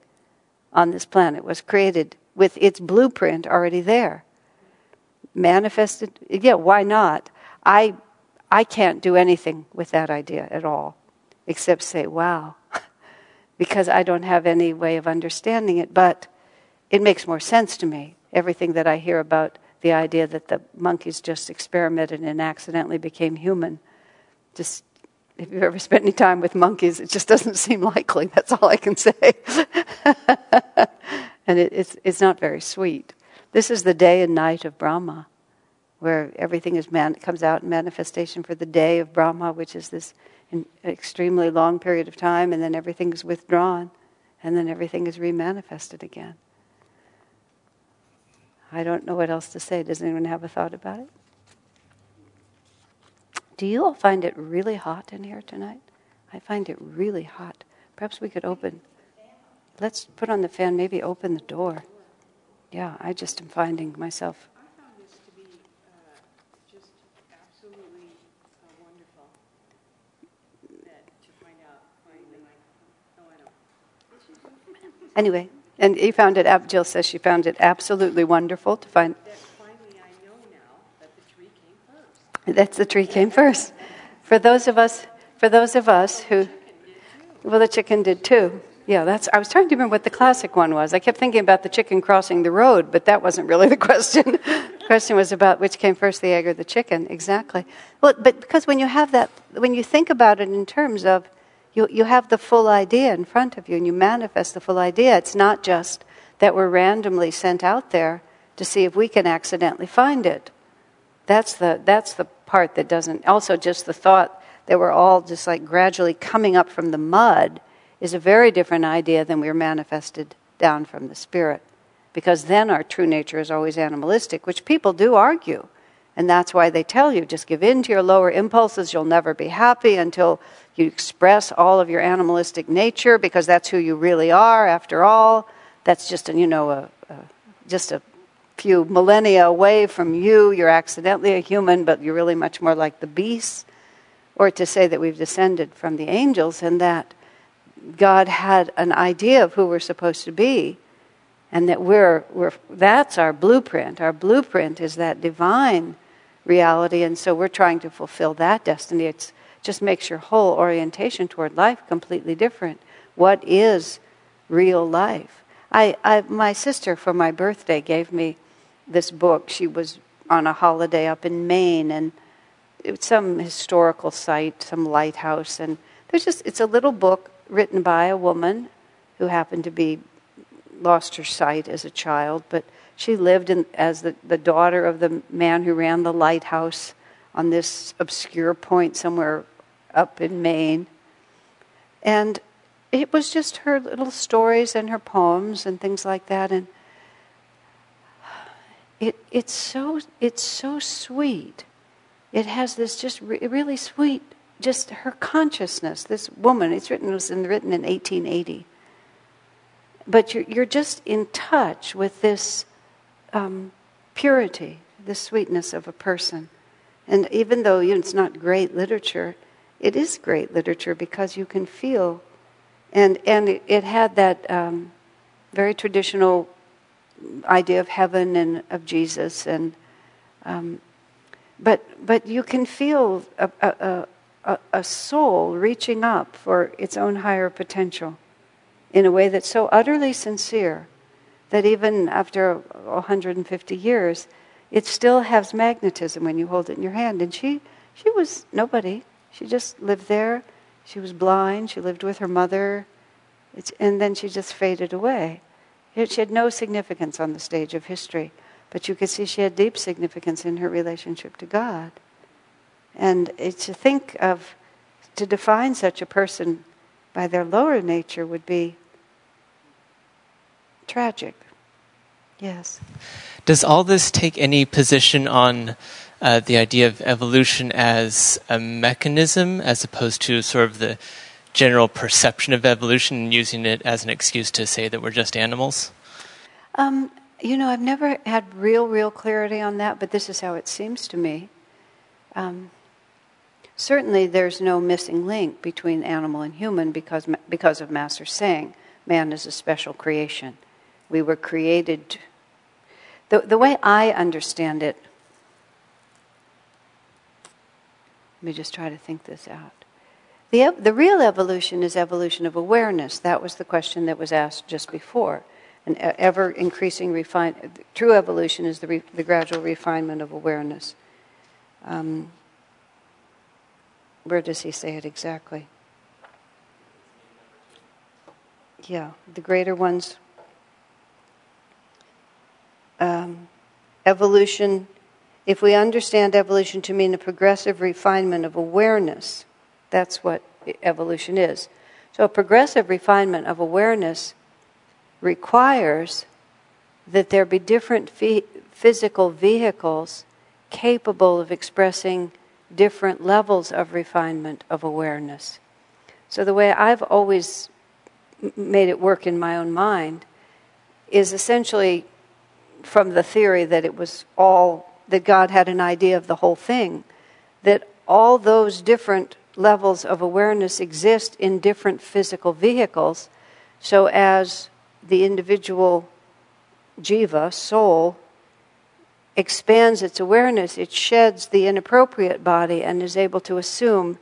on this planet was created with its blueprint already there. Manifested, yeah, why not? I, I can't do anything with that idea at all, except say, wow, because I don't have any way of understanding it, but it makes more sense to me. Everything that I hear about the idea that the monkeys just experimented and accidentally became human. Just if you've ever spent any time with monkeys, it just doesn't seem likely. That's all I can say. and it, it's, it's not very sweet. This is the day and night of Brahma, where everything is man, comes out in manifestation for the day of Brahma, which is this extremely long period of time, and then everything is withdrawn, and then everything is remanifested again. I don't know what else to say. Does anyone have a thought about it? Do you all find it really hot in here tonight? I find it really hot. Perhaps we could open. Let's put on the fan, maybe open the door. Yeah, I just am finding myself I found this to be uh, just absolutely uh, wonderful. That to find out finally, oh, I don't. Anyway, and he found it, Jill says she found it absolutely wonderful to find. That's the tree came first. For those of us, for those of us who, well, the chicken did too. Yeah, that's. I was trying to remember what the classic one was. I kept thinking about the chicken crossing the road, but that wasn't really the question. the question was about which came first, the egg or the chicken. Exactly. Well, but because when you have that, when you think about it in terms of you, you have the full idea in front of you and you manifest the full idea. It's not just that we're randomly sent out there to see if we can accidentally find it. That's the, that's the part that doesn't, also, just the thought that we're all just like gradually coming up from the mud is a very different idea than we're manifested down from the spirit. Because then our true nature is always animalistic, which people do argue. And that's why they tell you just give in to your lower impulses. You'll never be happy until you express all of your animalistic nature because that's who you really are, after all. That's just, a, you know, a, a, just a few millennia away from you. You're accidentally a human, but you're really much more like the beasts. Or to say that we've descended from the angels and that God had an idea of who we're supposed to be and that we're, we're that's our blueprint. Our blueprint is that divine reality, and so we're trying to fulfill that destiny. It just makes your whole orientation toward life completely different. What is real life? I, I, my sister, for my birthday, gave me this book. She was on a holiday up in Maine, and it's some historical site, some lighthouse, and there's just it's a little book written by a woman who happened to be lost her sight as a child, but she lived in, as the, the daughter of the man who ran the lighthouse on this obscure point somewhere up in Maine. And it was just her little stories and her poems and things like that. And it, it's, so, it's so sweet. It has this just re- really sweet, just her consciousness. This woman, it's written, it was in, written in 1880. But you're, you're just in touch with this um, purity, the sweetness of a person. And even though you know, it's not great literature, it is great literature because you can feel, and and it, it had that um, very traditional idea of heaven and of Jesus, and um, but but you can feel a, a, a, a soul reaching up for its own higher potential in a way that's so utterly sincere that even after 150 years, it still has magnetism when you hold it in your hand. And she, she was nobody. She just lived there. She was blind. She lived with her mother. It's, and then she just faded away. She had no significance on the stage of history, but you could see she had deep significance in her relationship to God. And to think of, to define such a person by their lower nature would be tragic. Yes. Does all this take any position on uh, the idea of evolution as a mechanism as opposed to sort of the general perception of evolution and using it as an excuse to say that we're just animals? Um, you know, I've never had real, real clarity on that, but this is how it seems to me. Um, certainly, there's no missing link between animal and human because, because of Master saying man is a special creation. We were created. The, the way I understand it, let me just try to think this out. The, the real evolution is evolution of awareness. That was the question that was asked just before. An ever increasing refine. True evolution is the, re, the gradual refinement of awareness. Um, where does he say it exactly? Yeah, the greater ones um, evolution, if we understand evolution to mean a progressive refinement of awareness, that's what evolution is. So, a progressive refinement of awareness requires that there be different physical vehicles capable of expressing different levels of refinement of awareness. So, the way I've always made it work in my own mind is essentially from the theory that it was all, that God had an idea of the whole thing, that all those different levels of awareness exist in different physical vehicles. So as the individual jiva, soul, expands its awareness, it sheds the inappropriate body and is able to assume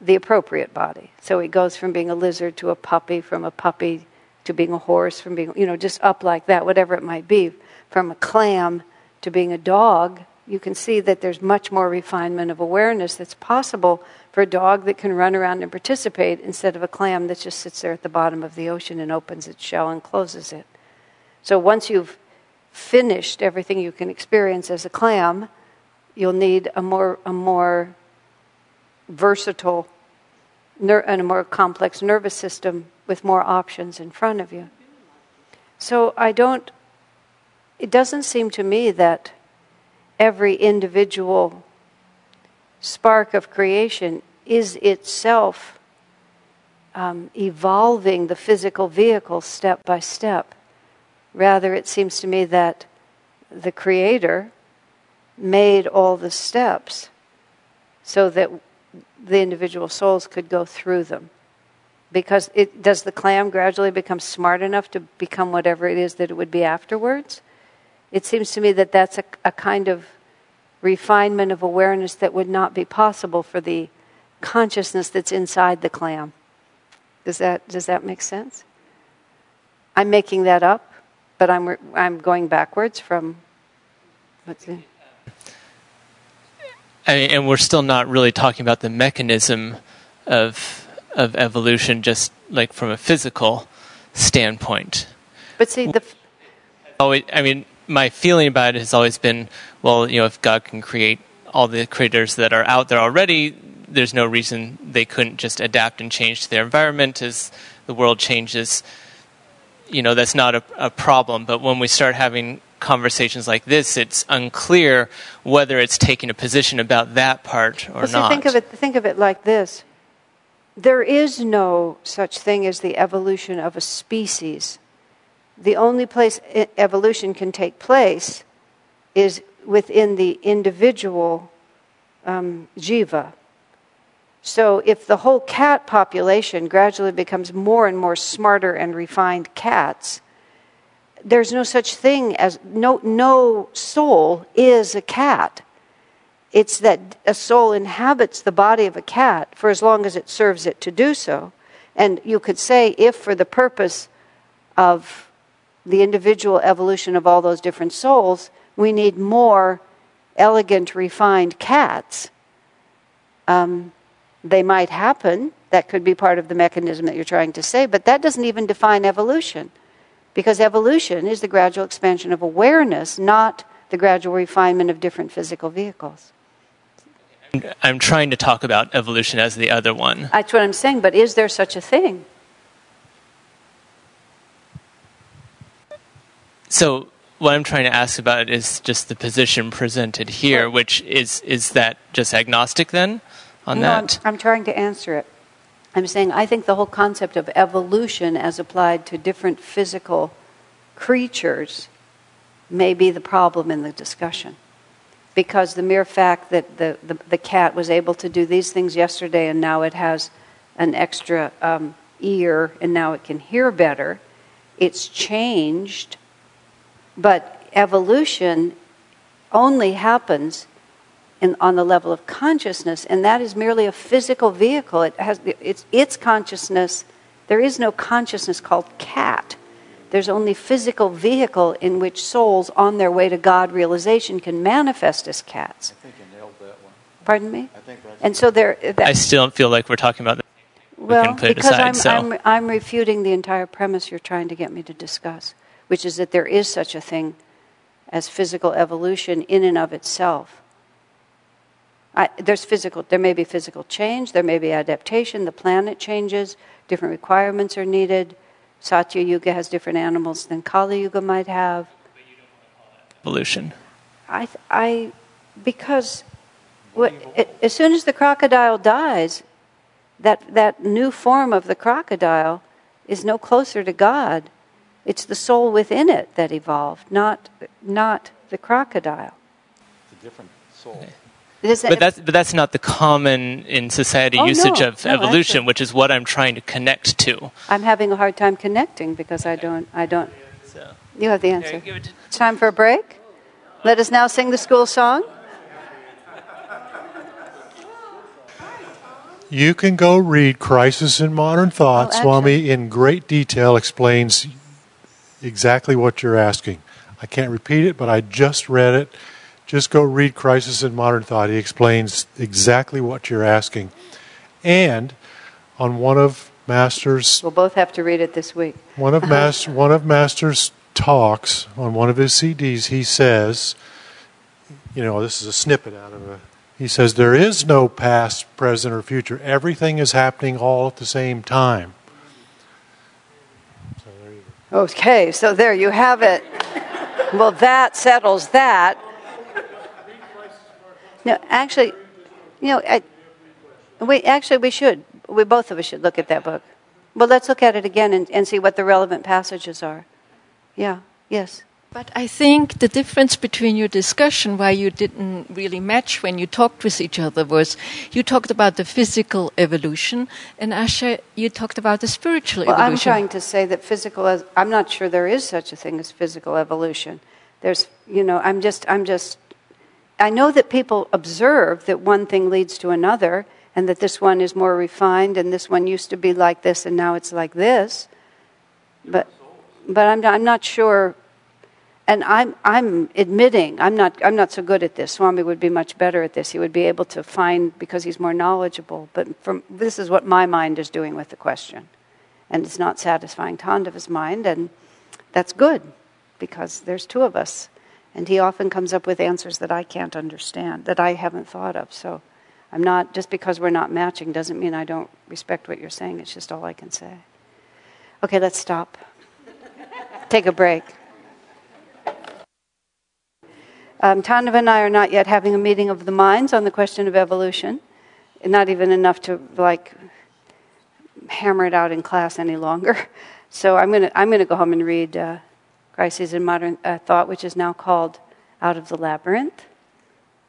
the appropriate body. So it goes from being a lizard to a puppy, from a puppy to being a horse, from being, you know, just up like that, whatever it might be from a clam to being a dog, you can see that there's much more refinement of awareness that's possible for a dog that can run around and participate instead of a clam that just sits there at the bottom of the ocean and opens its shell and closes it. So once you've finished everything you can experience as a clam, you'll need a more a more versatile ner- and a more complex nervous system with more options in front of you. So I don't it doesn't seem to me that every individual spark of creation is itself um, evolving the physical vehicle step by step. Rather, it seems to me that the Creator made all the steps so that the individual souls could go through them. Because it, does the clam gradually become smart enough to become whatever it is that it would be afterwards? it seems to me that that's a, a kind of refinement of awareness that would not be possible for the consciousness that's inside the clam. Does that, does that make sense? I'm making that up, but I'm, I'm going backwards from what's in. and we're still not really talking about the mechanism of of evolution, just like from a physical standpoint. But see, the. Oh, I mean, my feeling about it has always been, well, you know, if God can create all the creators that are out there already, there's no reason they couldn't just adapt and change to their environment as the world changes. You know, that's not a, a problem. But when we start having conversations like this, it's unclear whether it's taking a position about that part or well, not. think of it. Think of it like this: there is no such thing as the evolution of a species the only place evolution can take place is within the individual um, jiva. So, if the whole cat population gradually becomes more and more smarter and refined cats, there's no such thing as no, no soul is a cat. It's that a soul inhabits the body of a cat for as long as it serves it to do so. And you could say, if for the purpose of the individual evolution of all those different souls, we need more elegant, refined cats. Um, they might happen. That could be part of the mechanism that you're trying to say, but that doesn't even define evolution. Because evolution is the gradual expansion of awareness, not the gradual refinement of different physical vehicles. I'm trying to talk about evolution as the other one. That's what I'm saying, but is there such a thing? So, what I'm trying to ask about is just the position presented here, which is is that just agnostic then on no, that? I'm, I'm trying to answer it. I'm saying I think the whole concept of evolution as applied to different physical creatures may be the problem in the discussion. Because the mere fact that the, the, the cat was able to do these things yesterday and now it has an extra um, ear and now it can hear better, it's changed but evolution only happens in, on the level of consciousness, and that is merely a physical vehicle. It has it's, its consciousness. There is no consciousness called cat. There's only physical vehicle in which souls on their way to God realization can manifest as cats. I think you nailed that one. Pardon me? I think that's And so there. That, I still don't feel like we're talking about. well, can put it because aside, I'm, so. I'm, I'm refuting the entire premise you're trying to get me to discuss, which is that there is such a thing as physical evolution in and of itself. I, there's physical, there may be physical change, there may be adaptation, the planet changes, different requirements are needed. Satya Yuga has different animals than Kali Yuga might have. Evolution. I, I because what, it, as soon as the crocodile dies, that, that new form of the crocodile is no closer to God. It's the soul within it that evolved, not, not the crocodile. It's a different soul. Does that- But that's but that's not the common in society Oh, usage no. of No, evolution, actually- which is what I'm trying to connect to. I'm having a hard time connecting because I don't, I don't. So, You have the here, answer. give it to- It's time for a break. Let us now sing the school song. You can go read Crisis in Modern Thought. Oh, Swami, in great detail, explains exactly what you're asking. I can't repeat it, but I just read it. Just go read Crisis in Modern Thought. He explains exactly what you're asking. And on one of Master's We'll both have to read it this week. one of Master one of Master's talks on one of his CDs, he says, you know, this is a snippet out of a. He says there is no past, present, or future. Everything is happening all at the same time. So there you go. Okay, so there you have it. Well, that settles that. No, actually, you know, I, we actually we should. We both of us should look at that book. Well, let's look at it again and, and see what the relevant passages are. Yeah. Yes. But I think the difference between your discussion, why you didn't really match when you talked with each other, was you talked about the physical evolution, and Asha, you talked about the spiritual Well, I'm trying to say that physical. I'm not sure there is such a thing as physical evolution. There's, you know, I'm just, I'm just. I know that people observe that one thing leads to another, and that this one is more refined, and this one used to be like this, and now it's like this. But, but I'm, not- I'm not sure. And I'm, I'm admitting I'm not, I'm not so good at this. Swami would be much better at this. He would be able to find because he's more knowledgeable. But from, this is what my mind is doing with the question and it's not satisfying Tandava's mind, and that's good because there's two of us, and he often comes up with answers that I can't understand, that I haven't thought of. So I'm not just because we're not matching doesn't mean I don't respect what you're saying. It's just all I can say. Okay, let's stop. Take a break. Um, Tandava and I are not yet having a meeting of the minds on the question of evolution. Not even enough to like hammer it out in class any longer. So I'm to I'm to go home and read uh, Crises in Modern uh, Thought, which is now called Out of the Labyrinth.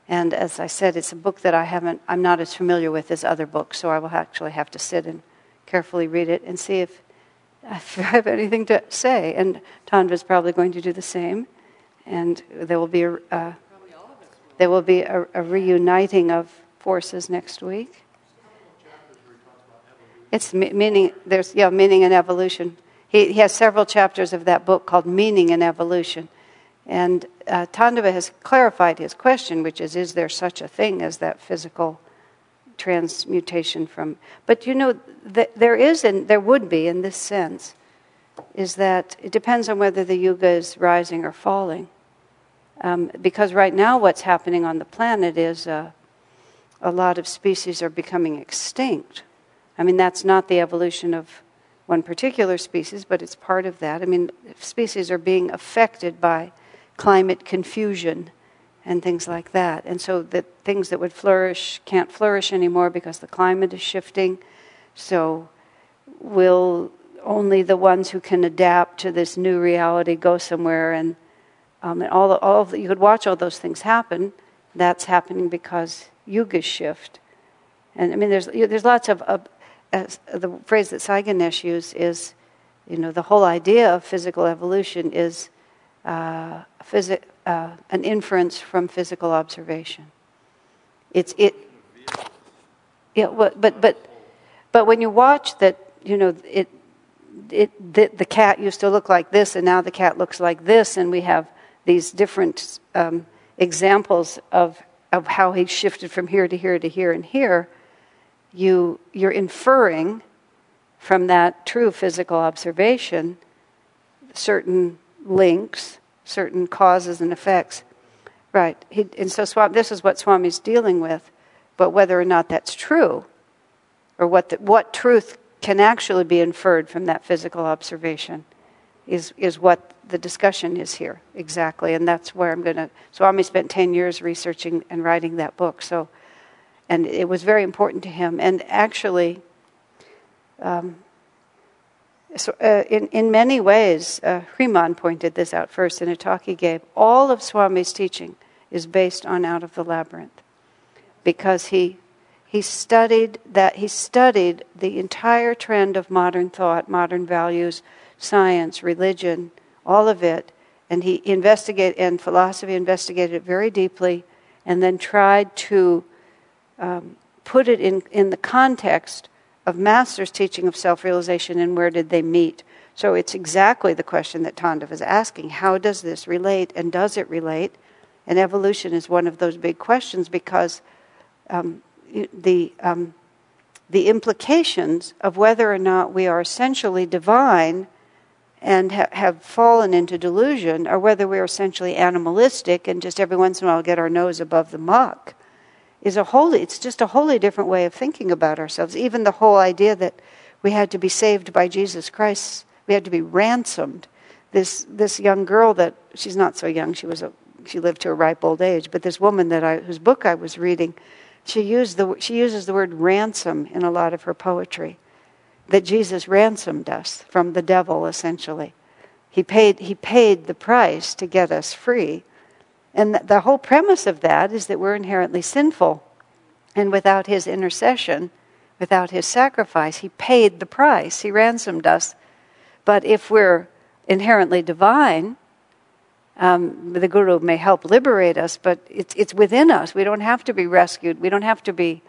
And as I said, it's a book that I haven't, I'm not as familiar with as other books, so I will actually have to sit and carefully read it and see if, if I have anything to say. And Tandava is probably going to do the same. And there will be a, uh, there will be a, a reuniting of forces next week. It's meaning, there's, yeah, meaning and evolution. He, he has several chapters of that book called Meaning and Evolution. And uh, Tandava has clarified his question, which is Is there such a thing as that physical transmutation from. But you know, th- there is, and there would be in this sense, is that it depends on whether the yuga is rising or falling. Um, because right now, what's happening on the planet is uh, a lot of species are becoming extinct. I mean, that's not the evolution of one particular species, but it's part of that. I mean, species are being affected by climate confusion and things like that. And so the things that would flourish can't flourish anymore because the climate is shifting. So will only the ones who can adapt to this new reality go somewhere and, um, and all, all of the, you could watch all those things happen. That's happening because yugas shift. And I mean, there's, there's lots of, uh, the phrase that Saiganesh used is, you know, the whole idea of physical evolution is uh, phys- uh, an inference from physical observation. It's it. Yeah, but but but when you watch that, you know, it it the, the cat used to look like this, and now the cat looks like this, and we have these different um, examples of of how he shifted from here to here to here and here. You you're inferring from that true physical observation certain links certain causes and effects. Right. He, and so Swami, this is what Swami's dealing with. But whether or not that's true, or what, the, what truth can actually be inferred from that physical observation, is, is what the discussion is here exactly. And that's where I'm going to. Swami spent 10 years researching and writing that book. So, and it was very important to him. And actually, um, so, uh, in, in many ways, uh, pointed this out first in a talk he gave. All of Swami's teaching is based on Out of the Labyrinth because he, he studied that he studied the entire trend of modern thought, modern values, science, religion, all of it, and he investigated and philosophy investigated it very deeply, and then tried to um, put it in, in the context of Master's teaching of self realization and where did they meet? So it's exactly the question that Tandav is asking. How does this relate and does it relate? And evolution is one of those big questions because um, the, um, the implications of whether or not we are essentially divine and ha- have fallen into delusion, or whether we're essentially animalistic and just every once in a while get our nose above the muck, is a wholly, it's just a wholly different way of thinking about ourselves. Even the whole idea that we had to be saved by Jesus Christ, we had to be ransomed. This, this young girl that, she's not so young, she, was a, she lived to a ripe old age, but this woman that I, whose book I was reading, she, used the, she uses the word ransom in a lot of her poetry. That Jesus ransomed us from the devil, essentially. He paid, he paid the price to get us free. And the whole premise of that is that we're inherently sinful. And without his intercession, without his sacrifice, he paid the price, he ransomed us. But if we're inherently divine, um, the Guru may help liberate us, but it's, it's within us. We don't have to be rescued. We don't have to be.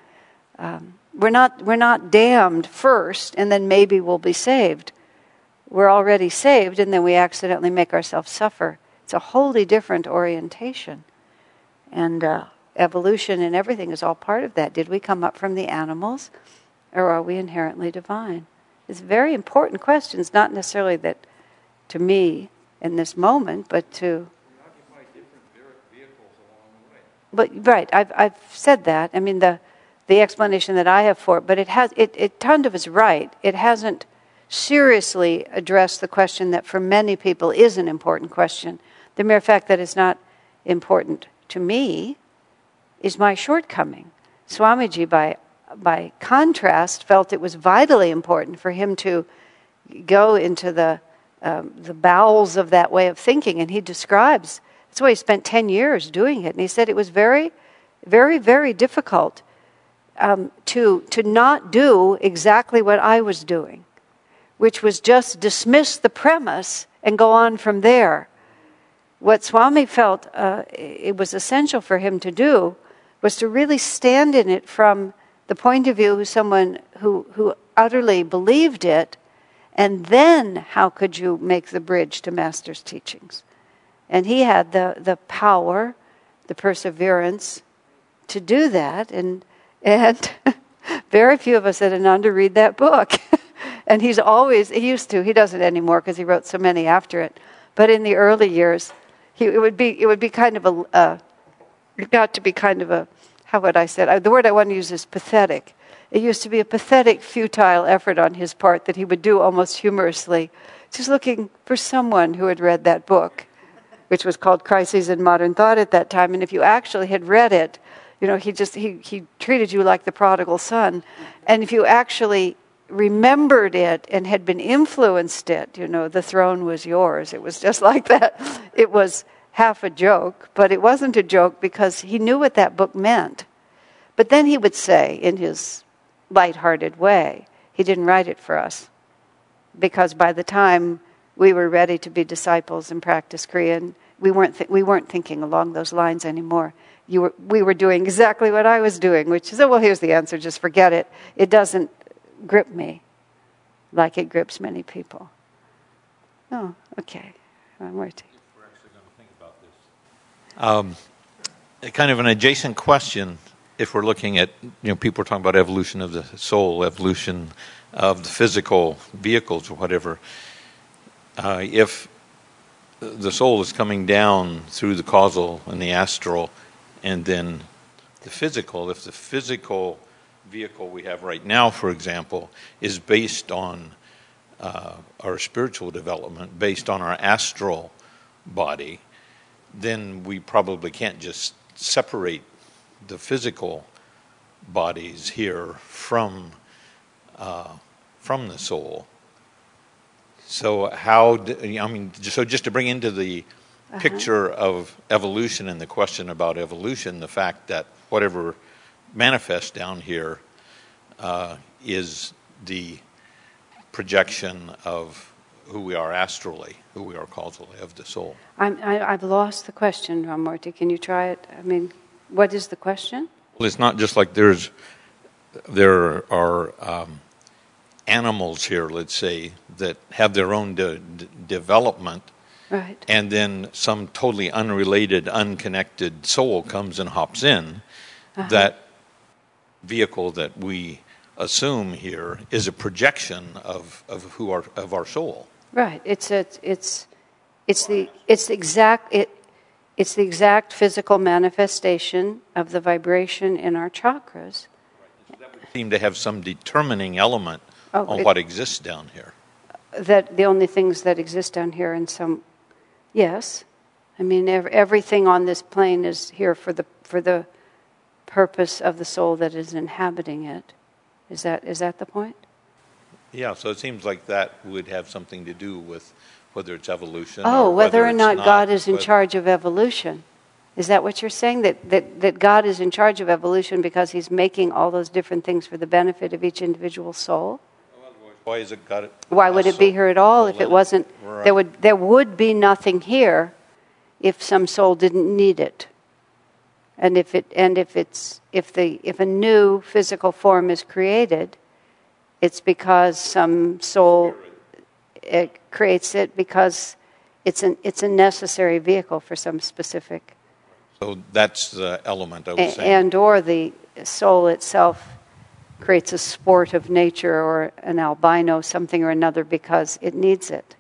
Um, we're not we're not damned first, and then maybe we'll be saved. We're already saved, and then we accidentally make ourselves suffer. It's a wholly different orientation. And uh, evolution and everything is all part of that. Did we come up from the animals or are we inherently divine? It's very important questions, not necessarily that to me in this moment, but to. But right, I've I've said that. I mean the the explanation that I have for it, but it has it, it Tandava is right. It hasn't seriously addressed the question that for many people is an important question, the mere fact that it's not important to me is my shortcoming. Swamiji, by, by contrast, felt it was vitally important for him to go into the um, the bowels of that way of thinking. And he describes that's why he spent 10 years doing it. And he said it was very, very, very difficult um, to, to not do exactly what I was doing, which was just dismiss the premise and go on from there. What Swami felt uh, it was essential for him to do was to really stand in it from the point of view of someone who, who utterly believed it, and then how could you make the bridge to Master's teachings? And he had the, the power, the perseverance to do that, and, and very few of us at Ananda read that book. and he's always, he used to, he doesn't anymore because he wrote so many after it. But in the early years, he, it, would be, it would be kind of a, uh, it got to be kind of a, how would I say it? The word I want to use is pathetic. It used to be a pathetic, futile effort on his part that he would do almost humorously, just looking for someone who had read that book, which was called Crises in Modern Thought at that time. And if you actually had read it, you know, he just he, he treated you like the prodigal son. And if you actually remembered it and had been influenced it, you know, the throne was yours. It was just like that. It was half a joke, but it wasn't a joke because he knew what that book meant. But then he would say, in his light-hearted way, he didn't write it for us. Because by the time we were ready to be disciples and practice Kriya, we weren't, th- we weren't thinking along those lines anymore. You were, we were doing exactly what I was doing, which is, oh, well, here's the answer, just forget it. It doesn't grip me like it grips many people. Oh, okay. I'm waiting. Um, kind of an adjacent question if we're looking at, you know, people are talking about evolution of the soul, evolution of the physical vehicles or whatever. Uh, if the soul is coming down through the causal and the astral and then the physical, if the physical vehicle we have right now, for example, is based on uh, our spiritual development, based on our astral body, then we probably can't just separate the physical bodies here from uh, from the soul. So how? Do, I mean, so just to bring into the uh-huh. picture of evolution and the question about evolution, the fact that whatever manifests down here uh, is the projection of who we are astrally, who we are causally of the soul. I'm, I, i have lost the question, Ramurti. Can you try it? I mean, what is the question? Well, it's not just like there's there are um, animals here, let's say, that have their own de- de- development, right? And then some totally unrelated, unconnected soul comes and hops in. Uh-huh. That vehicle that we assume here is a projection of, of who our of our soul. Right. It's a, it's it's the it's the exact it it's the exact physical manifestation of the vibration in our chakras. Seem to have some determining element oh, on it, what exists down here. That the only things that exist down here in some yes. I mean ev- everything on this plane is here for the for the purpose of the soul that is inhabiting it. Is that is that the point? Yeah, so it seems like that would have something to do with whether it's evolution. Oh, or whether, whether or not, not God is in charge of evolution. Is that what you're saying? That, that, that God is in charge of evolution because He's making all those different things for the benefit of each individual soul? Why is it got Why would it be here at all if it wasn't? Right. There would there would be nothing here if some soul didn't need it. And if it and if it's if the if a new physical form is created, it's because some soul it creates it because it's an it's a necessary vehicle for some specific. So that's the element I was a, saying. And or the soul itself creates a sport of nature or an albino something or another because it needs it.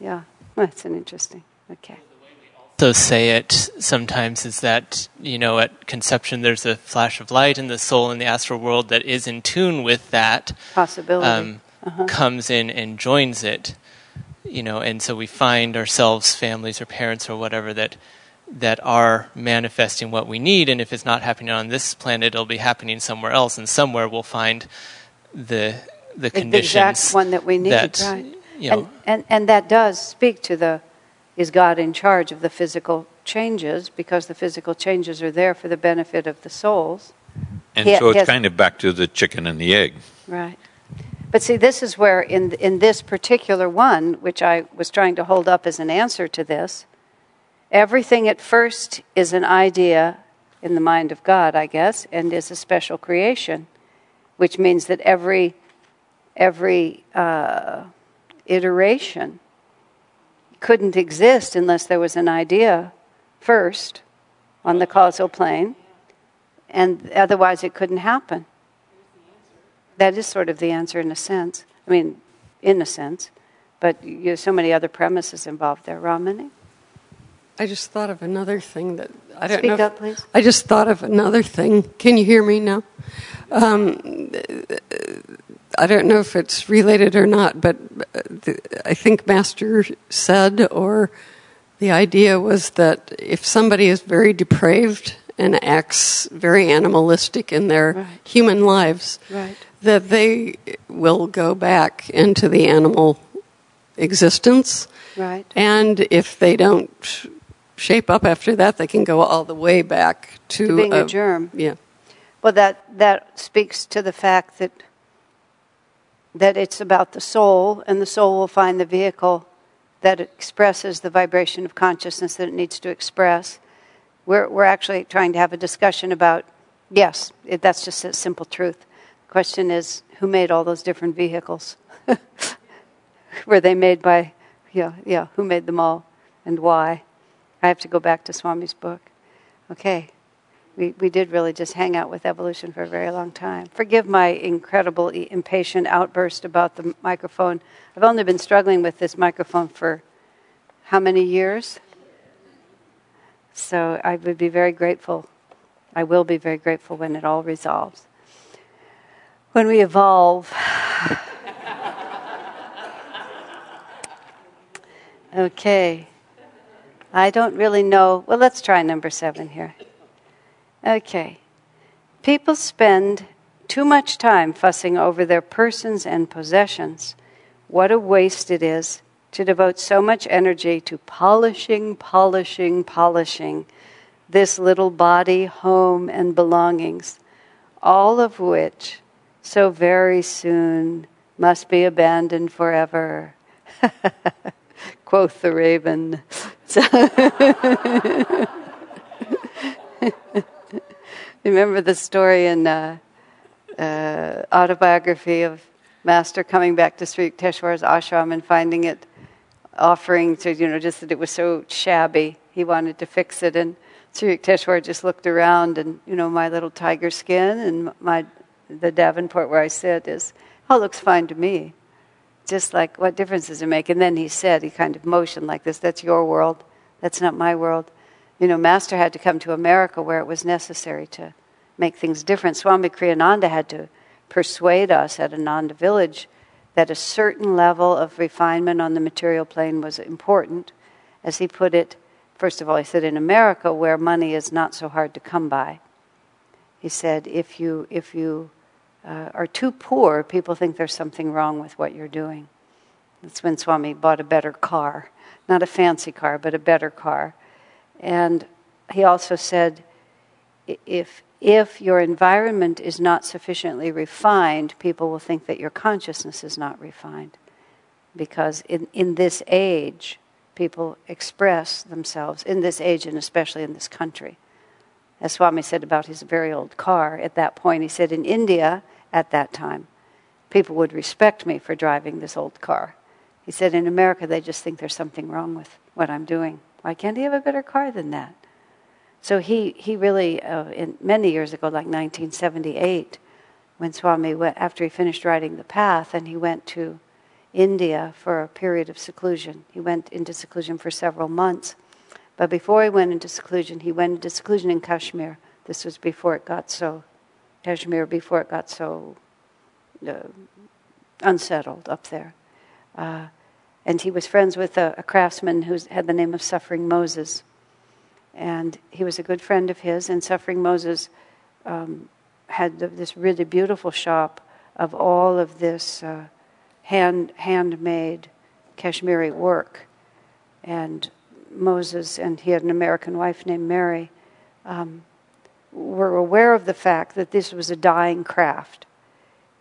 Yeah, that's an interesting. Okay also say it sometimes is that you know at conception there's a flash of light in the soul in the astral world that is in tune with that possibility. um, uh-huh. comes in and joins it you know and so we find ourselves families or parents or whatever that that are manifesting what we need and if it's not happening on this planet it'll be happening somewhere else and somewhere we'll find the the conditions the exact one that we need that, right. you know, and, and, and that does speak to the is God in charge of the physical changes because the physical changes are there for the benefit of the souls. And He- so it's has- kind of back to the chicken and the egg. Right. But see, this is where, in, in this particular one, which I was trying to hold up as an answer to this, everything at first is an idea in the mind of God, I guess, and is a special creation, which means that every, every uh, iteration couldn't exist unless there was an idea first on the causal plane, and otherwise it couldn't happen. That is sort of the answer in a sense. I mean, in a sense. But you have so many other premises involved there. Ramani? I just thought of another thing that I don't Speak know. if- up, please. I just thought of another thing. Can you hear me now? Um, I don't know if it's related or not, but uh, I think Master said, or the idea was that if somebody is very depraved and acts very animalistic in their Right. human lives, Right. that they will go back into the animal existence. Right. And if they don't shape up after that, they can go all the way back to, To being a germ. Yeah. Well, that, that speaks to the fact that, that it's about the soul, and the soul will find the vehicle that expresses the vibration of consciousness that it needs to express. We're, we're actually trying to have a discussion about, yes, it, that's just a simple truth. The question is, who made all those different vehicles? Were they made by, yeah, yeah, who made them all and why? I have to go back to Swami's book. Okay. We, we did really just hang out with evolution for a very long time. Forgive my incredible impatient outburst about the microphone. I've only been struggling with this microphone for how many years? So I would be very grateful. I will be very grateful when it all resolves. When we evolve. okay. I don't really know. Well, let's try number seven here. Okay. People spend too much time fussing over their persons and possessions. What a waste it is to devote so much energy to polishing, polishing, polishing this little body, home, and belongings, all of which so very soon must be abandoned forever. Quoth the raven. Remember the story in uh, uh, autobiography of Master coming back to Sri Yukteswar's ashram and finding it offering to, you know, just that it was so shabby. He wanted to fix it, and Sri Yukteswar just looked around, and you know, my little tiger skin and my the Davenport where I sit is, oh, it looks fine to me. Just like, what difference does it make? And then he said, he kind of motioned like this, that's your world, that's not my world. You know, Master had to come to America where it was necessary to make things different. Swami Kriyananda had to persuade us at Ananda village that a certain level of refinement on the material plane was important. As he put it, first of all, he said, in America, where money is not so hard to come by, he said, if you, if you uh, are too poor, people think there's something wrong with what you're doing. That's when Swami bought a better car. Not a fancy car, but a better car. And he also said, if, if your environment is not sufficiently refined, people will think that your consciousness is not refined. Because in, in this age, people express themselves, in this age and especially in this country. As Swami said about his very old car at that point, he said, in India at that time, people would respect me for driving this old car. He said, in America, they just think there's something wrong with what I'm doing. Why can't he have a better car than that? So he, he really, uh, in many years ago, like 1978, when Swami went, after he finished writing The Path, and he went to India for a period of seclusion. He went into seclusion for several months. But before he went into seclusion, he went into seclusion in Kashmir. This was before it got so, Kashmir, before it got so uh, unsettled up there. Uh, and he was friends with a, a craftsman who had the name of Suffering Moses. And he was a good friend of his, and Suffering Moses um, had th- this really beautiful shop of all of this uh, hand handmade Kashmiri work. And Moses, and he had an American wife named Mary, um, were aware of the fact that this was a dying craft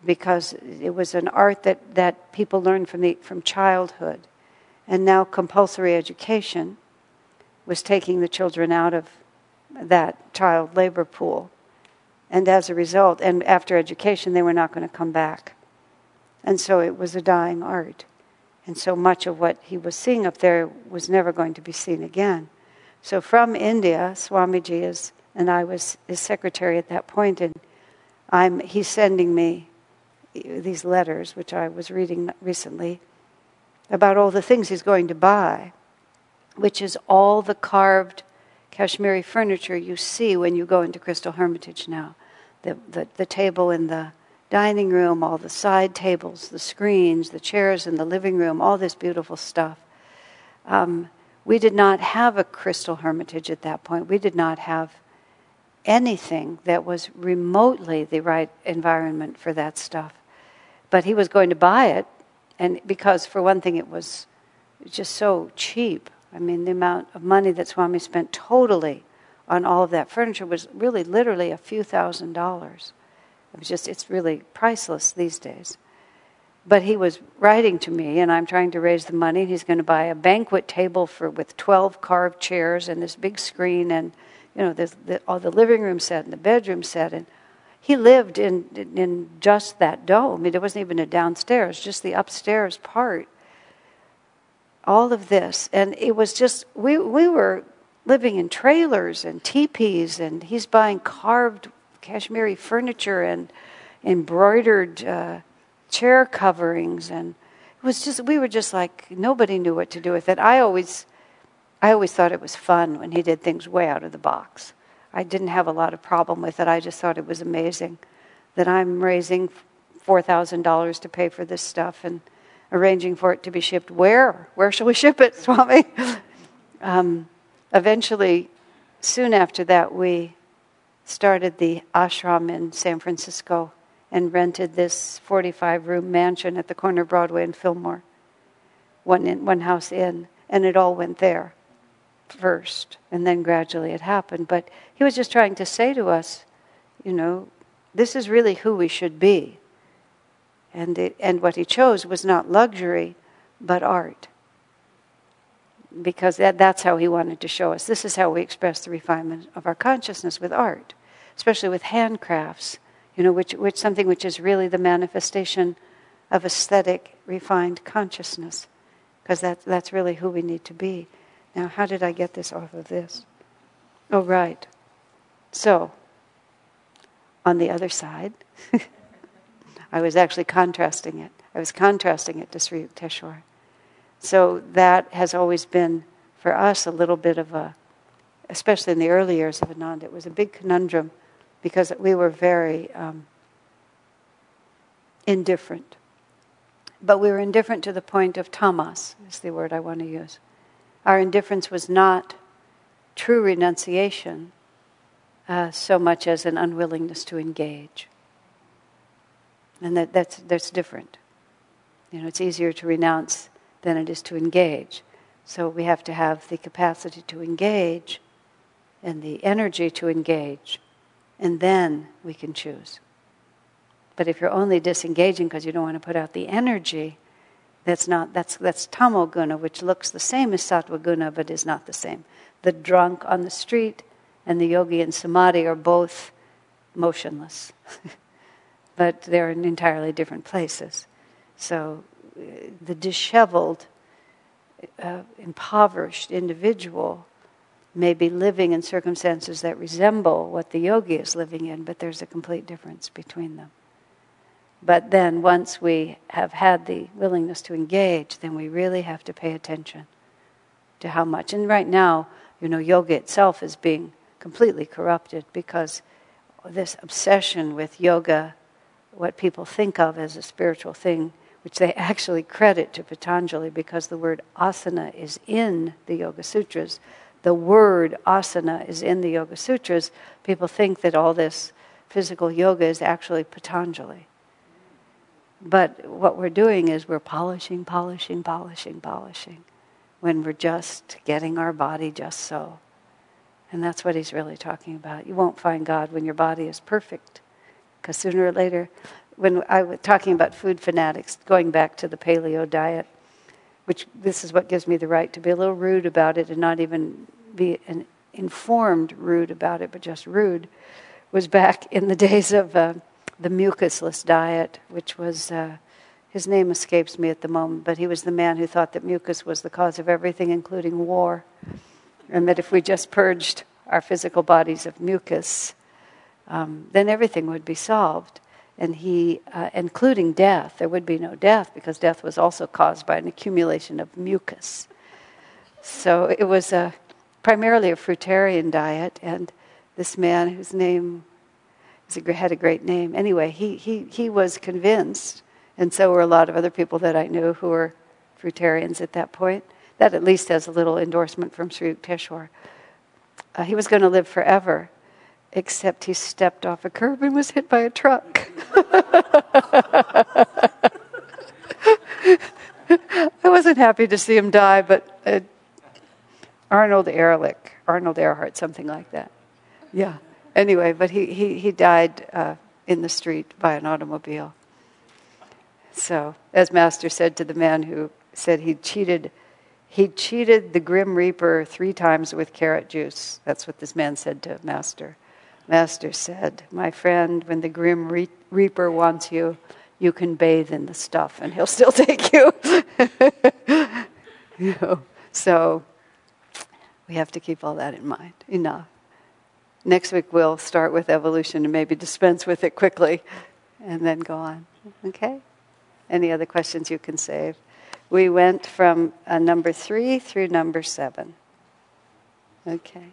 because it was an art that, that people learned from, the, from childhood. And now compulsory education was taking the children out of that child labor pool. And as a result, and after education, they were not going to come back. And so it was a dying art. And so much of what he was seeing up there was never going to be seen again. So from India, Swamiji is, and I was his secretary at that point, and I'm, he's sending me these letters, which I was reading recently, about all the things he's going to buy, which is all the carved Kashmiri furniture you see when you go into Crystal Hermitage now. The, the, the table in the dining room, all the side tables, the screens, the chairs in the living room, all this beautiful stuff. Um, we did not have a Crystal Hermitage at that point. We did not have anything that was remotely the right environment for that stuff. But he was going to buy it, and because, for one thing, it was just so cheap. I mean, the amount of money that Swami spent totally on all of that furniture was really literally a few thousand dollars. It was just, it's really priceless these days. But he was writing to me, and I'm trying to raise the money. He's going to buy a banquet table for with 12 carved chairs and this big screen, and you know, the, all the living room set and the bedroom set. And he lived in in just that dome. It wasn't even a downstairs, just the upstairs part. All of this, and it was just we we were living in trailers and teepees, and he's buying carved Kashmiri furniture and embroidered uh, chair coverings, and it was just we were just like nobody knew what to do with it. I always, I always thought it was fun when he did things way out of the box. I didn't have a lot of problem with it. I just thought it was amazing that I'm raising four thousand dollars to pay for this stuff and arranging for it to be shipped. Where? Where shall we ship it, Swami? um, eventually, soon after that, we started the ashram in San Francisco and rented this 45 room mansion at the corner of Broadway and Fillmore, one, in, one house in, and it all went there first, and then gradually it happened. But he was just trying to say to us, you know, this is really who we should be. And, it, and what he chose was not luxury, but art. Because that, that's how he wanted to show us. This is how we express the refinement of our consciousness with art especially with handcrafts, you know, which, which something which is really the manifestation of aesthetic, refined consciousness, because that, that's really who we need to be. Now, how did I get this off of this? Oh, right. So, on the other side, I was actually contrasting it. I was contrasting it to Sri Yukteswar. So that has always been, for us, a little bit of a, especially in the early years of Ananda, it was a big conundrum because we were very um, indifferent. But we were indifferent to the point of tamas, is the word I want to use. Our indifference was not true renunciation uh, so much as an unwillingness to engage. And that, that's, that's different. You know, it's easier to renounce than it is to engage. So we have to have the capacity to engage and the energy to engage and then we can choose. But if you're only disengaging because you don't want to put out the energy, that's not that's that's tamo guna, which looks the same as sattva guna but is not the same. The drunk on the street and the yogi in samadhi are both motionless, but they're in entirely different places. So uh, the disheveled, uh, impoverished individual may be living in circumstances that resemble what the yogi is living in, but there's a complete difference between them. But then, once we have had the willingness to engage, then we really have to pay attention to how much. And right now, you know, yoga itself is being completely corrupted because this obsession with yoga, what people think of as a spiritual thing, which they actually credit to Patanjali because the word asana is in the Yoga Sutras the word asana is in the Yoga Sutras, people think that all this physical yoga is actually Patanjali. But what we're doing is we're polishing, polishing, polishing, polishing when we're just getting our body just so. And that's what he's really talking about. You won't find God when your body is perfect. Because sooner or later, when I was talking about food fanatics, going back to the paleo diet, which this is what gives me the right to be a little rude about it and not even be an informed rude about it, but just rude, was back in the days of uh, the mucusless diet, which was. Uh, his name escapes me at the moment, but he was the man who thought that mucus was the cause of everything, including war. And that if we just purged our physical bodies of mucus, um, then everything would be solved. And he, uh, including death, there would be no death because death was also caused by an accumulation of mucus. So it was a, primarily a fruitarian diet, and this man whose name had a great name, anyway, he, he, he was convinced, and so were a lot of other people that I knew who were fruitarians at that point. That at least has a little endorsement from Sri Yukteswar. Uh, he was going to live forever, except he stepped off a curb and was hit by a truck. I wasn't happy to see him die, but uh, Arnold Ehrlich, Arnold Earhart, something like that. Yeah. Anyway, but he, he, he died uh, in the street by an automobile. So, as Master said to the man who said he cheated he cheated the Grim Reaper three times with carrot juice. That's what this man said to Master. Master said, My friend, when the Grim Re- Reaper wants you, you can bathe in the stuff and he'll still take you. you know, so we have to keep all that in mind. Enough. Next week we'll start with evolution and maybe dispense with it quickly and then go on. Okay? Any other questions you can save? we went from uh, number three through number seven. Okay.